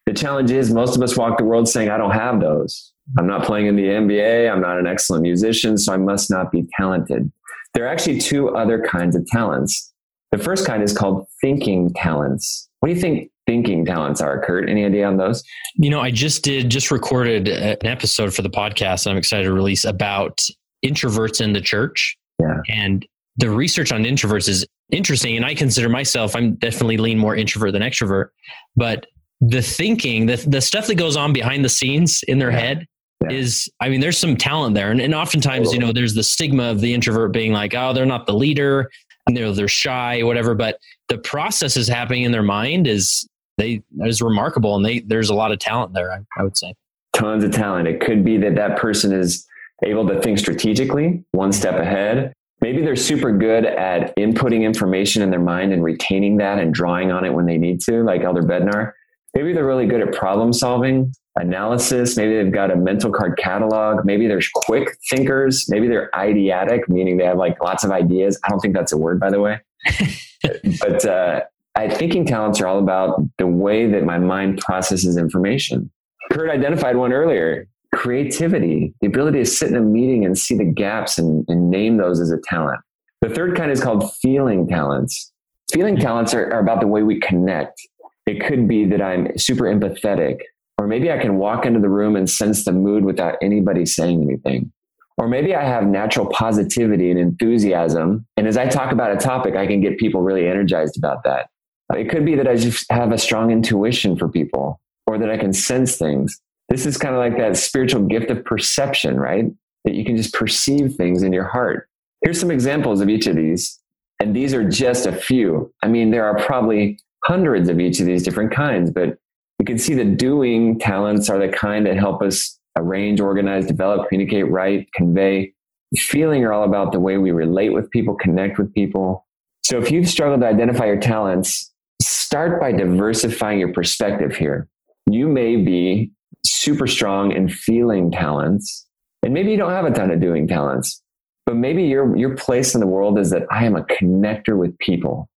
The challenge is most of us walk the world saying, I don't have those. I'm not playing in the NBA. I'm not an excellent musician, so I must not be talented. There are actually two other kinds of talents. The first kind is called thinking talents. What do you think thinking talents are, Kurt? Any idea on those? You know, I just did, just recorded uh, an episode for the podcast I'm excited to release about introverts in the church. Yeah. And the research on introverts is interesting. And I consider myself, I'm definitely lean more introvert than extrovert. But the thinking, the, the stuff that goes on behind the scenes in their head yeah. is, I mean, there's some talent there. And, and oftentimes, you know, there's the stigma of the introvert being like, oh, they're not the leader and they're, they're shy, whatever. But the process is happening in their mind is they is remarkable. And they, there's a lot of talent there, I, I would say. Tons of talent. It could be that that person is able to think strategically, one step ahead. Maybe they're super good at inputting information in their mind and retaining that and drawing on it when they need to, like Elder Bednar. Maybe they're really good at problem solving, analysis. Maybe they've got a mental card catalog. Maybe they're quick thinkers. Maybe they're ideatic, meaning they have like lots of ideas. I don't think that's a word, by the way. but uh, I thinking talents are all about the way that my mind processes information. Kurt identified one earlier creativity, the ability to sit in a meeting and see the gaps and, and name those as a talent. The third kind is called feeling talents. Feeling mm-hmm. talents are, are about the way we connect it could be that I'm super empathetic, or maybe I can walk into the room and sense the mood without anybody saying anything. Or maybe I have natural positivity and enthusiasm. And as I talk about a topic, I can get people really energized about that. It could be that I just have a strong intuition for people or that I can sense things. This is kind of like that spiritual gift of perception, right? That you can just perceive things in your heart. Here's some examples of each of these. And these are just a few. I mean, there are probably hundreds of each of these different kinds, but you can see the doing talents are the kind that help us arrange, organize, develop, communicate, write, convey. Feeling are all about the way we relate with people, connect with people. So if you've struggled to identify your talents, start by diversifying your perspective here. You may be super strong in feeling talents, and maybe you don't have a ton of doing talents, but maybe your, your place in the world is that I am a connector with people.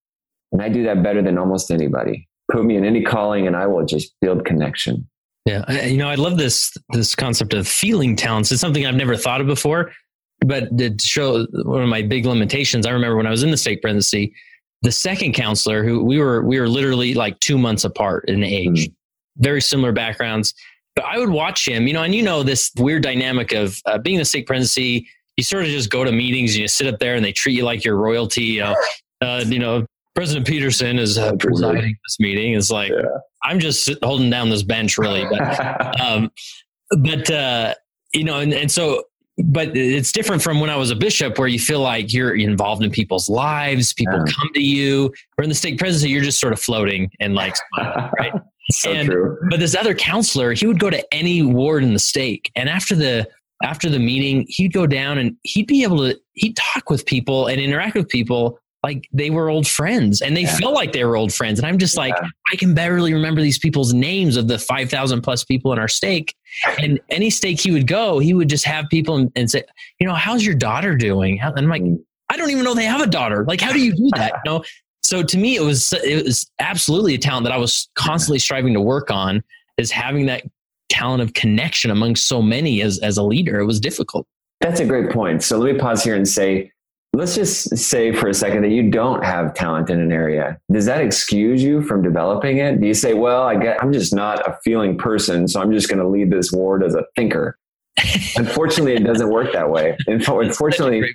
And I do that better than almost anybody. Put me in any calling and I will just build connection. Yeah. You know, I love this, this concept of feeling talents. It's something I've never thought of before, but to show one of my big limitations, I remember when I was in the stake presidency, the second counselor who we were, we were literally like two months apart in age, mm-hmm. very similar backgrounds. But I would watch him, you know, and you know, this weird dynamic of uh, being the stake presidency, you sort of just go to meetings and you sit up there and they treat you like you're royalty, you know, uh, you know, President Peterson is uh, presiding this meeting. It's like yeah. I'm just holding down this bench, really. But, um, but uh, you know, and, and so, but it's different from when I was a bishop, where you feel like you're involved in people's lives. People yeah. come to you. Or in the stake presidency, you're just sort of floating and like, right? so and, true. But this other counselor, he would go to any ward in the stake, and after the after the meeting, he'd go down and he'd be able to he'd talk with people and interact with people like they were old friends and they yeah. felt like they were old friends. And I'm just yeah. like, I can barely remember these people's names of the 5,000 plus people in our stake. And any stake he would go, he would just have people and, and say, you know, how's your daughter doing? And I'm like, mm. I don't even know they have a daughter. Like, how do you do that? You know? So to me, it was, it was absolutely a talent that I was constantly striving to work on is having that talent of connection among so many as, as a leader. It was difficult. That's a great point. So let me pause here and say, Let's just say for a second that you don't have talent in an area. Does that excuse you from developing it? Do you say, well, I get, I'm just not a feeling person, so I'm just going to lead this ward as a thinker? Unfortunately, it doesn't work that way. Unfortunately,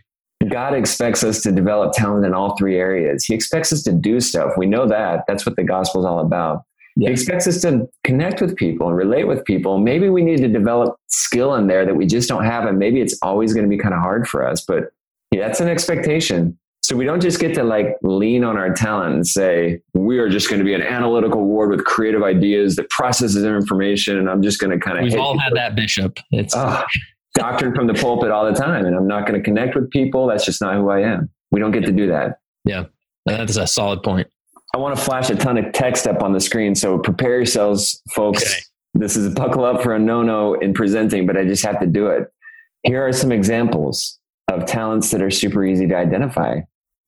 God expects us to develop talent in all three areas. He expects us to do stuff. We know that. That's what the gospel is all about. He expects us to connect with people and relate with people. Maybe we need to develop skill in there that we just don't have, and maybe it's always going to be kind of hard for us. But yeah, that's an expectation. So we don't just get to like lean on our talent and say, we are just going to be an analytical ward with creative ideas that processes information. And I'm just going to kind of. We've all had that, Bishop. It's oh, doctrine from the pulpit all the time. And I'm not going to connect with people. That's just not who I am. We don't get to do that. Yeah. That's a solid point. I want to flash a ton of text up on the screen. So prepare yourselves, folks. Okay. This is a buckle up for a no no in presenting, but I just have to do it. Here are some examples of talents that are super easy to identify.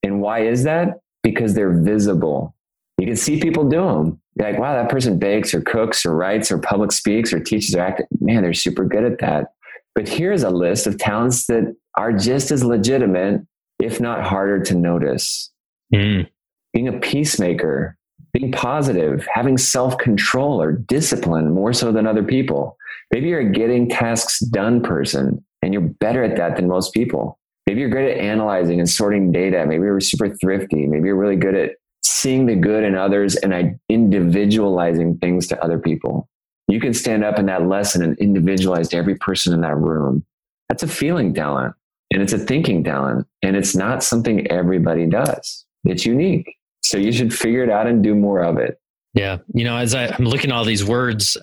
And why is that? Because they're visible. You can see people do them. You're like, wow, that person bakes or cooks or writes or public speaks or teaches or acts. Man, they're super good at that. But here's a list of talents that are just as legitimate, if not harder to notice. Mm. Being a peacemaker, being positive, having self control or discipline more so than other people. Maybe you're a getting tasks done person and you're better at that than most people. Maybe you're good at analyzing and sorting data. Maybe you're super thrifty. Maybe you're really good at seeing the good in others and individualizing things to other people. You can stand up in that lesson and individualize to every person in that room. That's a feeling talent and it's a thinking talent and it's not something everybody does. It's unique. So you should figure it out and do more of it. Yeah. You know, as I, am looking at all these words,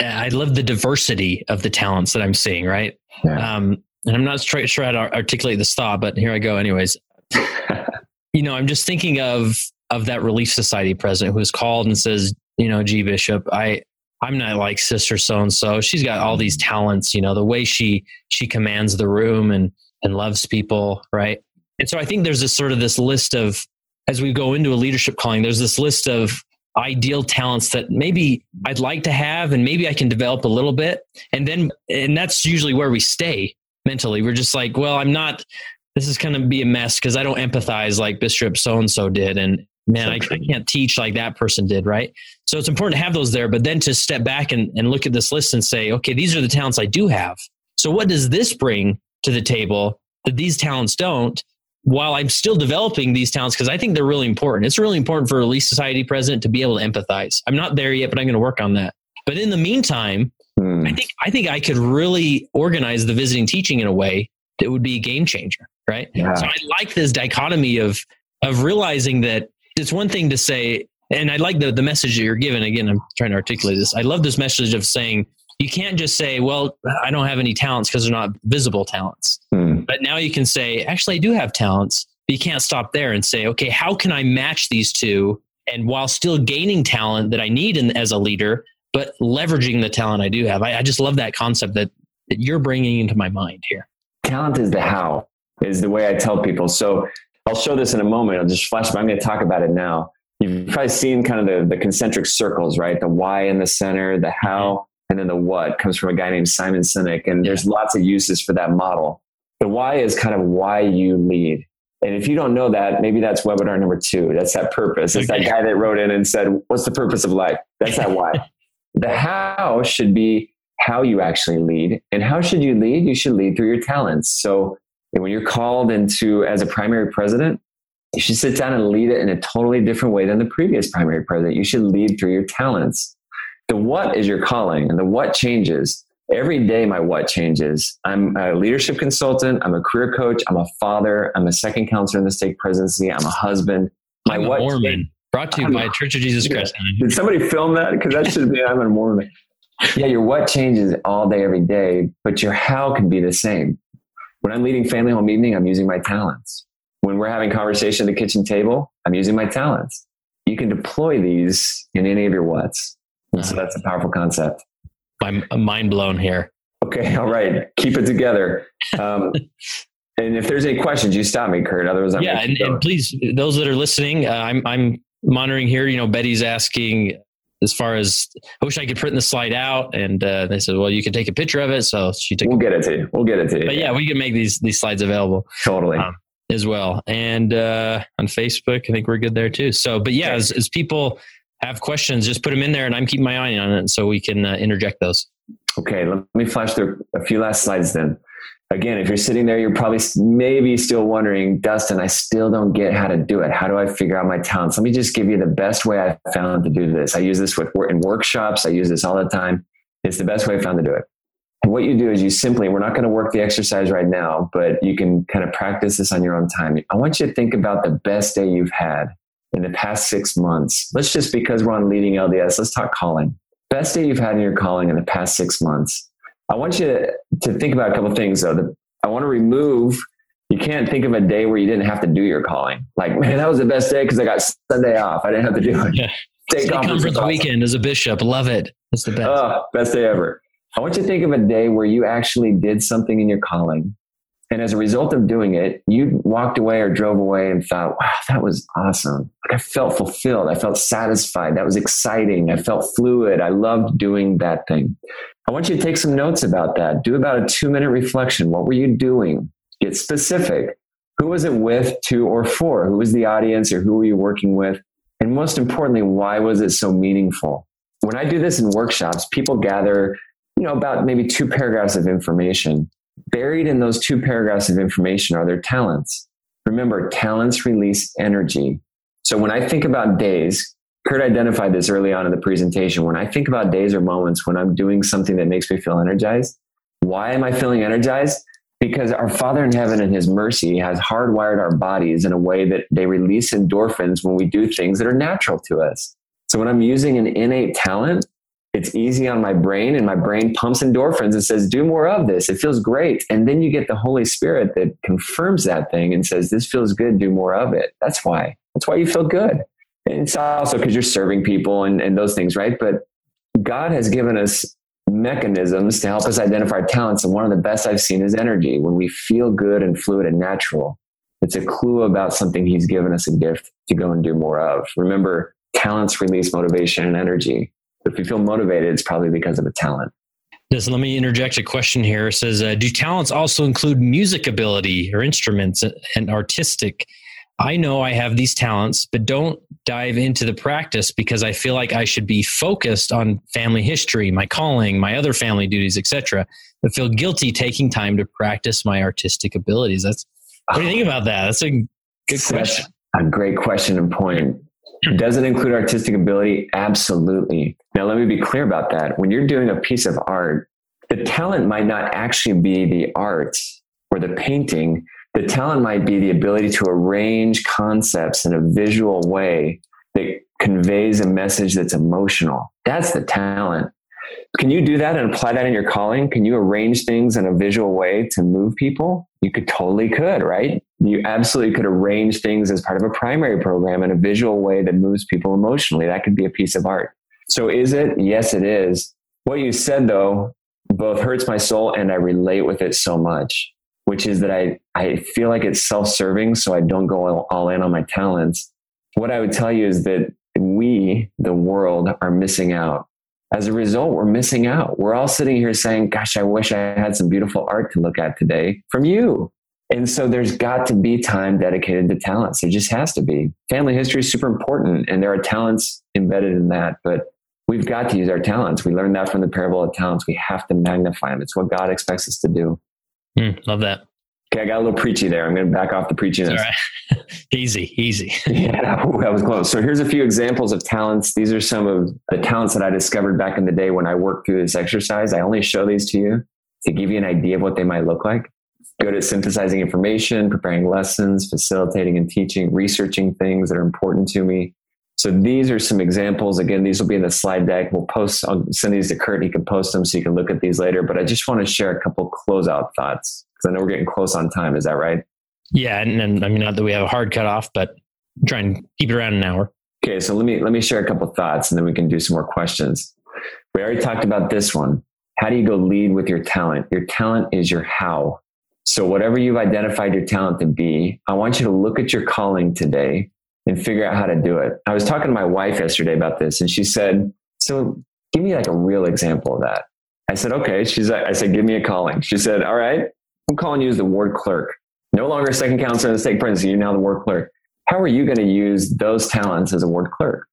I love the diversity of the talents that I'm seeing, right? Yeah. Um, and I'm not sure how to articulate this thought, but here I go anyways. you know, I'm just thinking of of that Relief Society president who is called and says, you know, G Bishop, I I'm not like sister so and so. She's got all these talents, you know, the way she she commands the room and and loves people, right? And so I think there's this sort of this list of as we go into a leadership calling, there's this list of ideal talents that maybe I'd like to have and maybe I can develop a little bit. And then and that's usually where we stay mentally. We're just like, well, I'm not this is going to be a mess because I don't empathize like Bishop so and so did. And man, I, I, can't teach like that person did, right? So it's important to have those there, but then to step back and, and look at this list and say, okay, these are the talents I do have. So what does this bring to the table that these talents don't? While I'm still developing these talents, because I think they're really important. It's really important for a Relief Society president to be able to empathize. I'm not there yet, but I'm going to work on that. But in the meantime, hmm. I think I think I could really organize the visiting teaching in a way that would be a game changer, right? Yeah. So I like this dichotomy of of realizing that it's one thing to say, and I like the, the message that you're giving. Again, I'm trying to articulate this. I love this message of saying, you can't just say, well, I don't have any talents because they're not visible talents. Hmm. But now you can say, actually, I do have talents. But you can't stop there and say, okay, how can I match these two? And while still gaining talent that I need in, as a leader, but leveraging the talent I do have. I, I just love that concept that, that you're bringing into my mind here. Talent is the how, is the way I tell people. So I'll show this in a moment. I'll just flash, but I'm going to talk about it now. You've probably seen kind of the, the concentric circles, right? The why in the center, the how, and then the what comes from a guy named Simon Sinek. And there's lots of uses for that model. The why is kind of why you lead. And if you don't know that, maybe that's webinar number two. That's that purpose. It's okay. that guy that wrote in and said, What's the purpose of life? That's that why. the how should be how you actually lead. And how should you lead? You should lead through your talents. So when you're called into as a primary president, you should sit down and lead it in a totally different way than the previous primary president. You should lead through your talents. The what is your calling, and the what changes. Every day, my what changes. I'm a leadership consultant. I'm a career coach. I'm a father. I'm a second counselor in the stake presidency. I'm a husband. My I'm what a Mormon. Brought to you I'm by a, Church of Jesus Christ. Did somebody film that? Because that should be I'm a Mormon. Yeah, your what changes all day, every day, but your how can be the same. When I'm leading family home evening, I'm using my talents. When we're having conversation at the kitchen table, I'm using my talents. You can deploy these in any of your whats. And so that's a powerful concept. I'm mind blown here. Okay. All right. Keep it together. Um, and if there's any questions, you stop me, Kurt. Otherwise, I'm yeah. And, and, please, those that are listening, uh, I'm I'm monitoring here. You know, Betty's asking as far as I wish I could print the slide out. And uh, they said, well, you can take a picture of it. So she took. We'll get it to you. We'll get it to you. But yeah, we can make these these slides available. Totally. Um, as well, and uh, on Facebook, I think we're good there too. So, but yeah, as, as people have questions, just put them in there, and I'm keeping my eye on it, so we can uh, interject those. Okay, let me flash through a few last slides then again, if you're sitting there, you're probably maybe still wondering, Dustin, I still don't get how to do it. How do I figure out my talents? Let me just give you the best way I found to do this. I use this with in workshops. I use this all the time. It's the best way I found to do it. And what you do is you simply, we're not going to work the exercise right now, but you can kind of practice this on your own time. I want you to think about the best day you've had in the past six months. Let's just because we're on leading LDS, let's talk calling. Best day you've had in your calling in the past six months I want you to, to think about a couple things though. I want to remove You can't think of a day where you didn't have to do your calling. Like, man, that was the best day because I got Sunday off. I didn't have to do it. Yeah. Stake conference, conference awesome. weekend as a bishop. Love it. That's the best. Oh, best day ever. I want you to think of a day where you actually did something in your calling. And as a result of doing it, you walked away or drove away and thought, wow, that was awesome. Like I felt fulfilled. I felt satisfied. That was exciting. I felt fluid. I loved doing that thing. I want you to take some notes about that. Do about a two minute reflection. What were you doing? Get specific. Who was it with, to, or for? Who was the audience or who were you working with? And most importantly, why was it so meaningful? When I do this in workshops, people gather, you know, about maybe two paragraphs of information. Buried in those two paragraphs of information are their talents. Remember, talents release energy. So when I think about days, Kurt identified this early on in the presentation. When I think about days or moments when I'm doing something that makes me feel energized, why am I feeling energized? because our Father in heaven in his mercy has hardwired our bodies in a way that they release endorphins when we do things that are natural to us. So when I'm using an innate talent, it's easy on my brain and my brain pumps endorphins and says, do more of this. It feels great. And then you get the Holy Spirit that confirms that thing and says, this feels good. Do more of it. That's why. That's why you feel good. And it's also because you're serving people and, and those things, right? But God has given us mechanisms to help us identify talents. And one of the best I've seen is energy. When we feel good and fluid and natural, it's a clue about something he's given us a gift to go and do more of. Remember, talents release motivation and energy. If you feel motivated, it's probably because of a talent. Yes, let me interject a question here. It says, uh, do talents also include music ability or instruments and artistic? I know I have these talents, but don't dive into the practice because I feel like I should be focused on family history, my calling, my other family duties, etc. But feel guilty taking time to practice my artistic abilities. That's what do you think about that? That's a good question. a great question and point. Does it include artistic ability? Absolutely. Now, let me be clear about that. When you're doing a piece of art, the talent might not actually be the art or the painting, the talent might be the ability to arrange concepts in a visual way that conveys a message that's emotional. That's the talent. Can you do that and apply that in your calling? Can you arrange things in a visual way to move people? You could totally could, right? You absolutely could arrange things as part of a primary program in a visual way that moves people emotionally. That could be a piece of art. So is it? Yes, it is. What you said though both hurts my soul and I relate with it so much which is that I, I feel like it's self serving, so I don't go all in on my talents. What I would tell you is that we, the world, are missing out. As a result, we're missing out. We're all sitting here saying, Gosh, I wish I had some beautiful art to look at today from you. And so there's got to be time dedicated to talents. There just has to be. Family history is super important, and there are talents embedded in that. But we've got to use our talents. We learned that from the parable of talents. We have to magnify them. It's what God expects us to do. Mm, love that. Okay, I got a little preachy there. I'm going to back off the preachiness. All right. easy, easy. yeah, that was close. So here's a few examples of talents. These are some of the talents that I discovered back in the day when I worked through this exercise. I only show these to you to give you an idea of what they might look like. Good at synthesizing information, preparing lessons, facilitating and teaching, researching things that are important to me. So these are some examples. Again, these will be in the slide deck. We'll post, I'll send these to Kurt. He can post them so you can look at these later. But I just want to share a couple closeout thoughts because I know we're getting close on time. Is that right? Yeah, and, and I mean not that we have a hard cutoff, but try and keep it around an hour. Okay, so let me let me share a couple thoughts, and then we can do some more questions. We already talked about this one. How do you go lead with your talent? Your talent is your how. So whatever you've identified your talent to be, I want you to look at your calling today and figure out how to do it. I was talking to my wife yesterday about this, and she said, "So give me like a real example of that." I said, "Okay." She's like, I said, "Give me a calling." She said, "All right." I'm calling you as the ward clerk. No longer second counselor in the stake presidency, you're now the ward clerk. How are you going to use those talents as a ward clerk?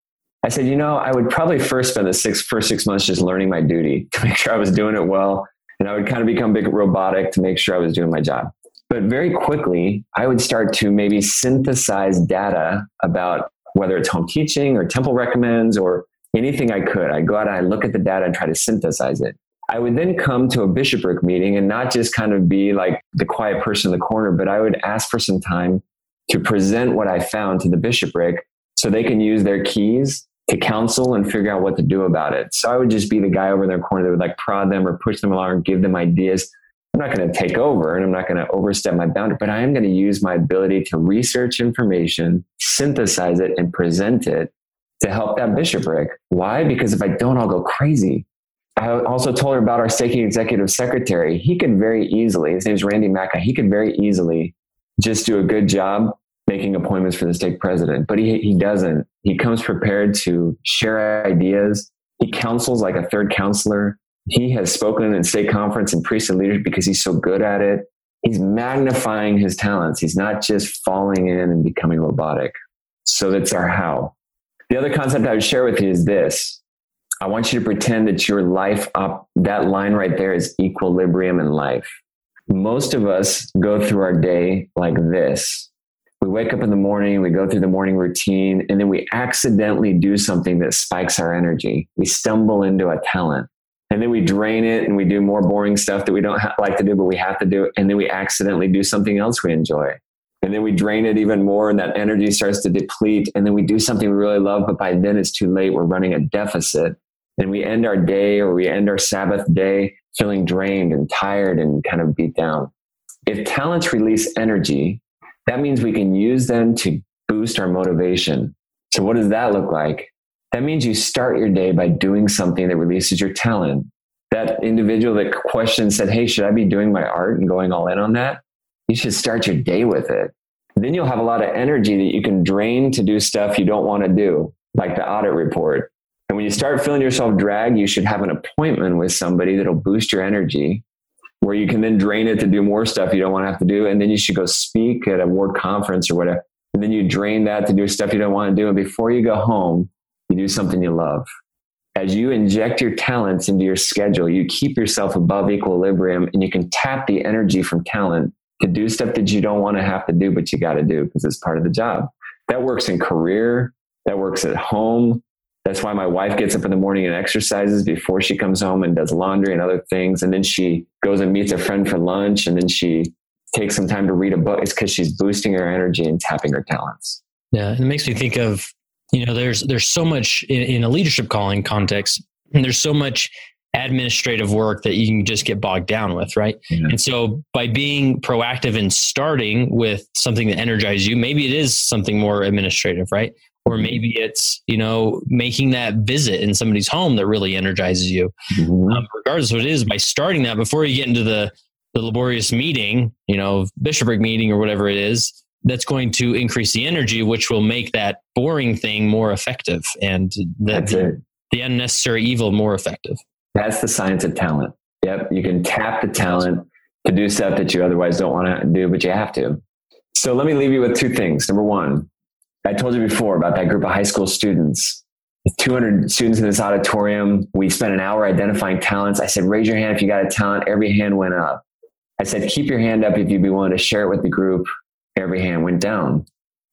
I said, you know, I would probably first spend the six, first six months just learning my duty to make sure I was doing it well. And I would kind of become big robotic to make sure I was doing my job. But very quickly, I would start to maybe synthesize data about whether it's home teaching or temple recommends or anything I could. I go out and I look at the data and try to synthesize it. I would then come to a bishopric meeting and not just kind of be like the quiet person in the corner, but I would ask for some time to present what I found to the bishopric so they can use their keys to counsel and figure out what to do about it. So I would just be the guy over in their corner that would like prod them or push them along, and give them ideas. I'm not going to take over and I'm not going to overstep my boundary, but I am going to use my ability to research information, synthesize it, and present it to help that bishopric. Why? Because if I don't, I'll go crazy. I also told her about our staking executive secretary. He could very easily, his name is Randy Macca, he could very easily just do a good job making appointments for the stake president, but he, he doesn't. He comes prepared to share ideas. He counsels like a third counselor. He has spoken in stake conference and priesthood leadership because he's so good at it. He's magnifying his talents. He's not just falling in and becoming robotic. So that's our how. The other concept I would share with you is this. I want you to pretend that your life up, that line right there is equilibrium in life. Most of us go through our day like this. We wake up in the morning, we go through the morning routine, and then we accidentally do something that spikes our energy. We stumble into a talent and then we drain it and we do more boring stuff that we don't ha- like to do, but we have to do. it. And then we accidentally do something else we enjoy. And then we drain it even more and that energy starts to deplete. And then we do something we really love, but by then it's too late. We're running a deficit and we end our day or we end our Sabbath day feeling drained and tired and kind of beat down. If talents release energy, that means we can use them to boost our motivation. So what does that look like? That means you start your day by doing something that releases your talent. That individual that questioned said, Hey, should I be doing my art and going all in on that? You should start your day with it. Then you'll have a lot of energy that you can drain to do stuff you don't want to do, like the audit report. And when you start feeling yourself drag, you should have an appointment with somebody that'll boost your energy where you can then drain it to do more stuff you don't want to have to do. And then you should go speak at a ward conference or whatever. And then you drain that to do stuff you don't want to do. And before you go home, you do something you love. As you inject your talents into your schedule, you keep yourself above equilibrium and you can tap the energy from talent to do stuff that you don't want to have to do, but you got to do because it's part of the job. That works in career, that works at home. That's why my wife gets up in the morning and exercises before she comes home and does laundry and other things. And then she goes and meets a friend for lunch and then she takes some time to read a book. It's because she's boosting her energy and tapping her talents. Yeah. And it makes me think of you know there's there's so much in, in a leadership calling context and there's so much administrative work that you can just get bogged down with right yeah. and so by being proactive and starting with something that energizes you maybe it is something more administrative right or maybe it's you know making that visit in somebody's home that really energizes you mm-hmm. um, regardless of what it is by starting that before you get into the the laborious meeting you know bishopric meeting or whatever it is that's going to increase the energy, which will make that boring thing more effective and the, the, unnecessary evil more effective. That's the science of talent. Yep. You can tap the talent to do stuff that you otherwise don't want to do, but you have to. So let me leave you with two things. Number one, I told you before about that group of high school students. 200 students in this auditorium. We spent an hour identifying talents. I said, raise your hand if you got a talent. Every hand went up. I said, keep your hand up if you'd be willing to share it with the group every hand went down.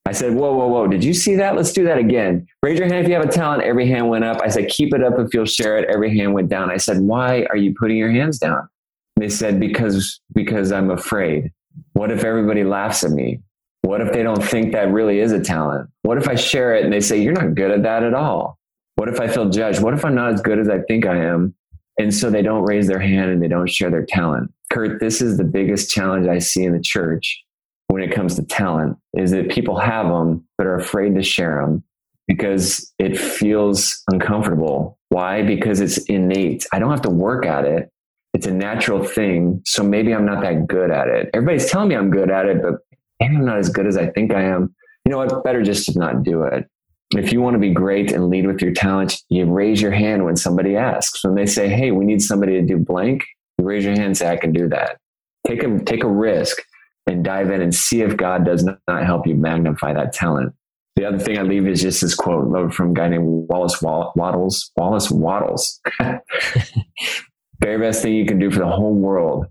I said, whoa, whoa, whoa. Did you see that? Let's do that again. Raise your hand if you have a talent. Every hand went up. I said, keep it up if you'll share it. Every hand went down. I said, why are you putting your hands down? They said, because, because I'm afraid. What if everybody laughs at me? What if they don't think that really is a talent? What if I share it and they say, you're not good at that at all? What if I feel judged? What if I'm not as good as I think I am? And so they don't raise their hand and they don't share their talent. Kurt, this is the biggest challenge I see in the church when it comes to talent is that people have them but are afraid to share them because it feels uncomfortable. Why? Because it's innate. I don't have to work at it. It's a natural thing. So maybe I'm not that good at it. Everybody's telling me I'm good at it, but maybe I'm not as good as I think I am. You know what? Better just to not do it. If you want to be great and lead with your talent, you raise your hand when somebody asks. When they say, Hey, we need somebody to do blank, you raise your hand and say, I can do that. Take a, take a risk and dive in and see if God does not help you magnify that talent. The other thing I leave is just this quote from a guy named Wallace Wattles. Wallace Wattles. Very best thing you can do for the whole world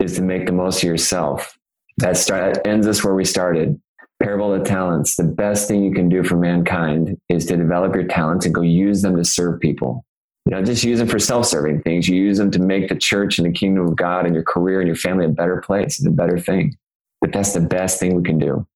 is to make the most of yourself. That, start, that ends us where we started. Parable of talents. The best thing you can do for mankind is to develop your talents and go use them to serve people. You know, just use them for self-serving things. You use them to make the church and the kingdom of God and your career and your family a better place. It's a better thing but that's the best thing we can do.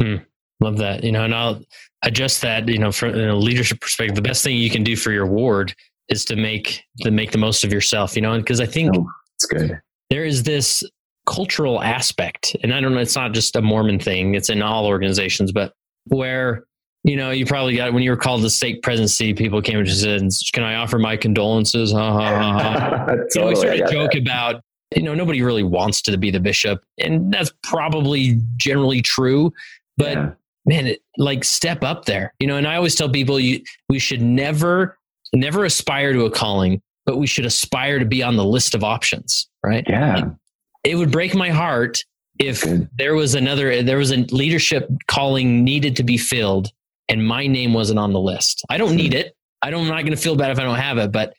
Mm, love that. You know, and I'll adjust that, you know, from a leadership perspective, the best thing you can do for your ward is to make to make the most of yourself, you know, because I think oh, it's good. there is this cultural aspect, and I don't know, it's not just a Mormon thing, it's in all organizations, but where you know, you probably got when you were called the stake presidency, people came and said, Can I offer my condolences? Ha, ha, ha, ha. totally, you know, we sort of joke that. about, you know, nobody really wants to be the bishop. And that's probably generally true. But yeah. man, it, like step up there, you know, and I always tell people you we should never, never aspire to a calling, but we should aspire to be on the list of options, right? Yeah. Like, it would break my heart if there was another there was a leadership calling needed to be filled and my name wasn't on the list. I don't need it. I don't, I'm not going to feel bad if I don't have it, but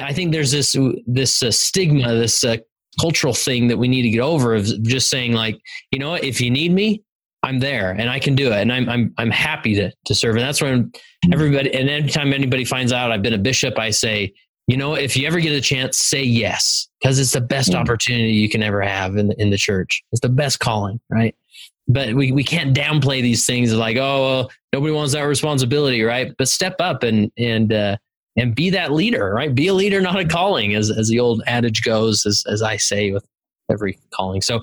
I think there's this this uh, stigma, this uh, cultural thing that we need to get over of just saying like, you know, if you need me, I'm there and I can do it, and I'm I'm I'm happy to to serve. And that's when everybody and anytime anybody finds out I've been a bishop, I say, you know, if you ever get a chance, say yes because it's the best mm. opportunity you can ever have in the, in the church. It's the best calling, right? but we, we can't downplay these things like oh well, nobody wants that responsibility right but step up and and uh, and be that leader right be a leader not a calling as as the old adage goes as as i say with every calling so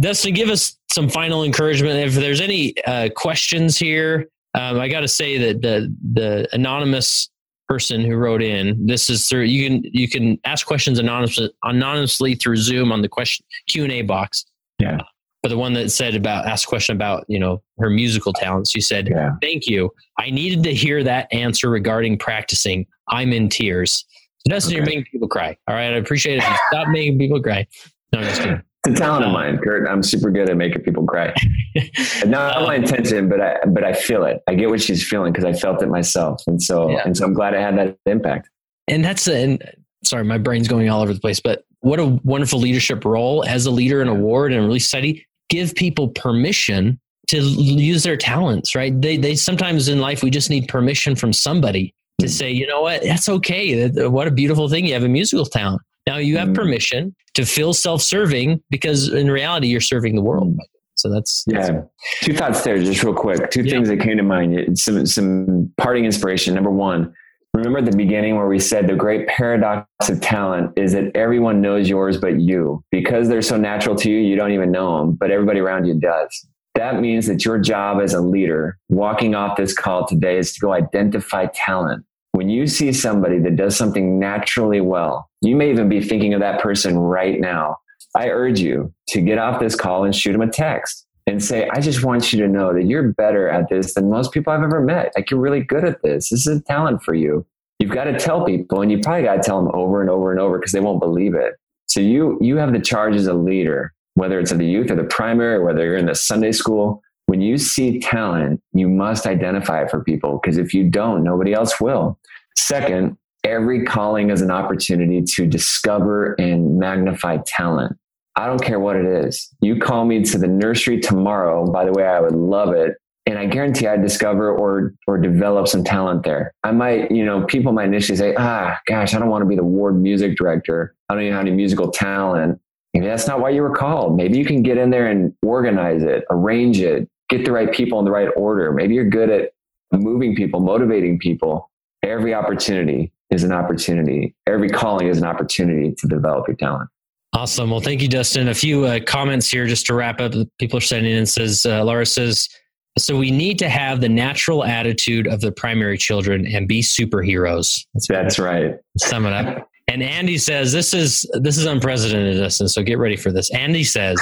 Dustin, give us some final encouragement. If there's any uh, questions here, um, I got to say that the the anonymous person who wrote in, this is through you can you can ask questions anonymously anonymously through Zoom on the question Q and A box. Yeah. Uh, but the one that said about asked a question about you know her musical talents she said yeah. thank you. I needed to hear that answer regarding practicing. I'm in tears. That's okay. you're making people cry. All right? I appreciate it. Stop making people cry. No i'm just kidding it's a talent of mine, Kurt. I'm super good at making people cry. not my intention, but I but I feel it. I get what she's feeling because I felt it myself, and so yeah. and so I'm glad I had that impact. And that's and sorry, my brain's going all over the place, but what a wonderful leadership role as a leader in a ward and really study give people permission to use their talents, right? They, they sometimes in life, we just need permission from somebody to mm. say, you know what, that's okay. What a beautiful thing. You have a musical talent. Now you have mm. permission to feel self serving because in reality, you're serving the world. So that's, that's yeah. Two thoughts there, just real quick. Two yeah. things that came to mind. Some some parting inspiration. Number one, remember at the beginning where we said the great paradox of talent is that everyone knows yours but you because they're so natural to you you don't even know them but everybody around you does that means that your job as a leader walking off this call today is to go identify talent when you see somebody that does something naturally well you may even be thinking of that person right now i urge you to get off this call and shoot them a text and say, I just want you to know that you're better at this than most people I've ever met. Like you're really good at this. This is a talent for you. You've got to tell people, and you probably got to tell them over and over and over because they won't believe it. So you you have the charge as a leader, whether it's of the youth or the primary, or whether you're in the Sunday school. When you see talent, you must identify it for people because if you don't, nobody else will. Second, every calling is an opportunity to discover and magnify talent. I don't care what it is. You call me to the nursery tomorrow. By the way, I would love it. And I guarantee I'd discover or or develop some talent there. I might, you know, people might initially say, ah, gosh, I don't want to be the ward music director. I don't even have any musical talent. Maybe that's not why you were called. Maybe you can get in there and organize it, arrange it, get the right people in the right order. Maybe you're good at moving people, motivating people. Every opportunity is an opportunity. Every calling is an opportunity to develop your talent. Awesome. Well, thank you, Dustin. A few uh, comments here just to wrap up. People are sending in. Says uh, Laura says, so we need to have the natural attitude of the primary children and be superheroes. That's, That's right. Sum it up. And Andy says this is this is unprecedented, Dustin. So get ready for this. Andy says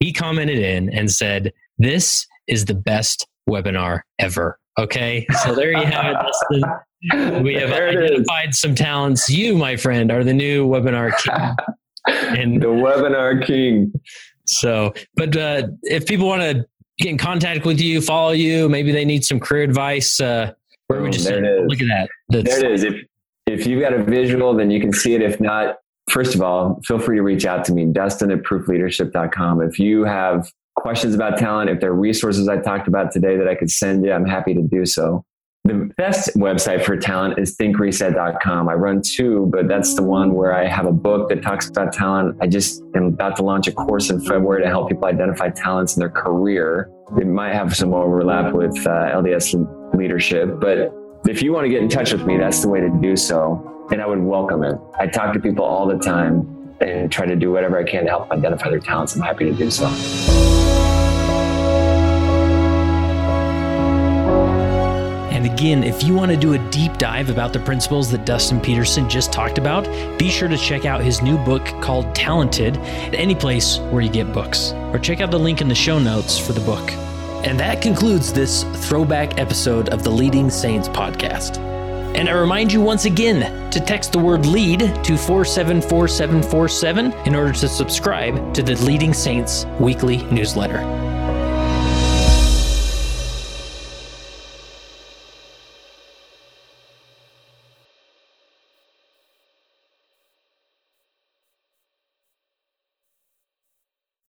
he commented in and said, "This is the best webinar ever." Okay, so there you have it, Dustin. We have identified some talents. You, my friend, are the new webinar king and the webinar king. So, but uh, if people want to get in contact with you, follow you, maybe they need some career advice, uh, where would you say, look at that? That's, there it is. If, if you've got a visual, then you can see it. If not, first of all, feel free to reach out to me, Dustin at proofleadership.com. If you have questions about talent, if there are resources I talked about today that I could send you, I'm happy to do so. The best website for talent is thinkreset.com. I run two, but that's the one where I have a book that talks about talent. I just am about to launch a course in February to help people identify talents in their career. It might have some overlap with uh, LDS leadership, but if you want to get in touch with me, that's the way to do so. And I would welcome it. I talk to people all the time and try to do whatever I can to help identify their talents. I'm happy to do so. And again, if you want to do a deep dive about the principles that Dustin Peterson just talked about, be sure to check out his new book called Talented at any place where you get books, or check out the link in the show notes for the book. And that concludes this throwback episode of the Leading Saints podcast. And I remind you once again to text the word LEAD to 474747 in order to subscribe to the Leading Saints weekly newsletter.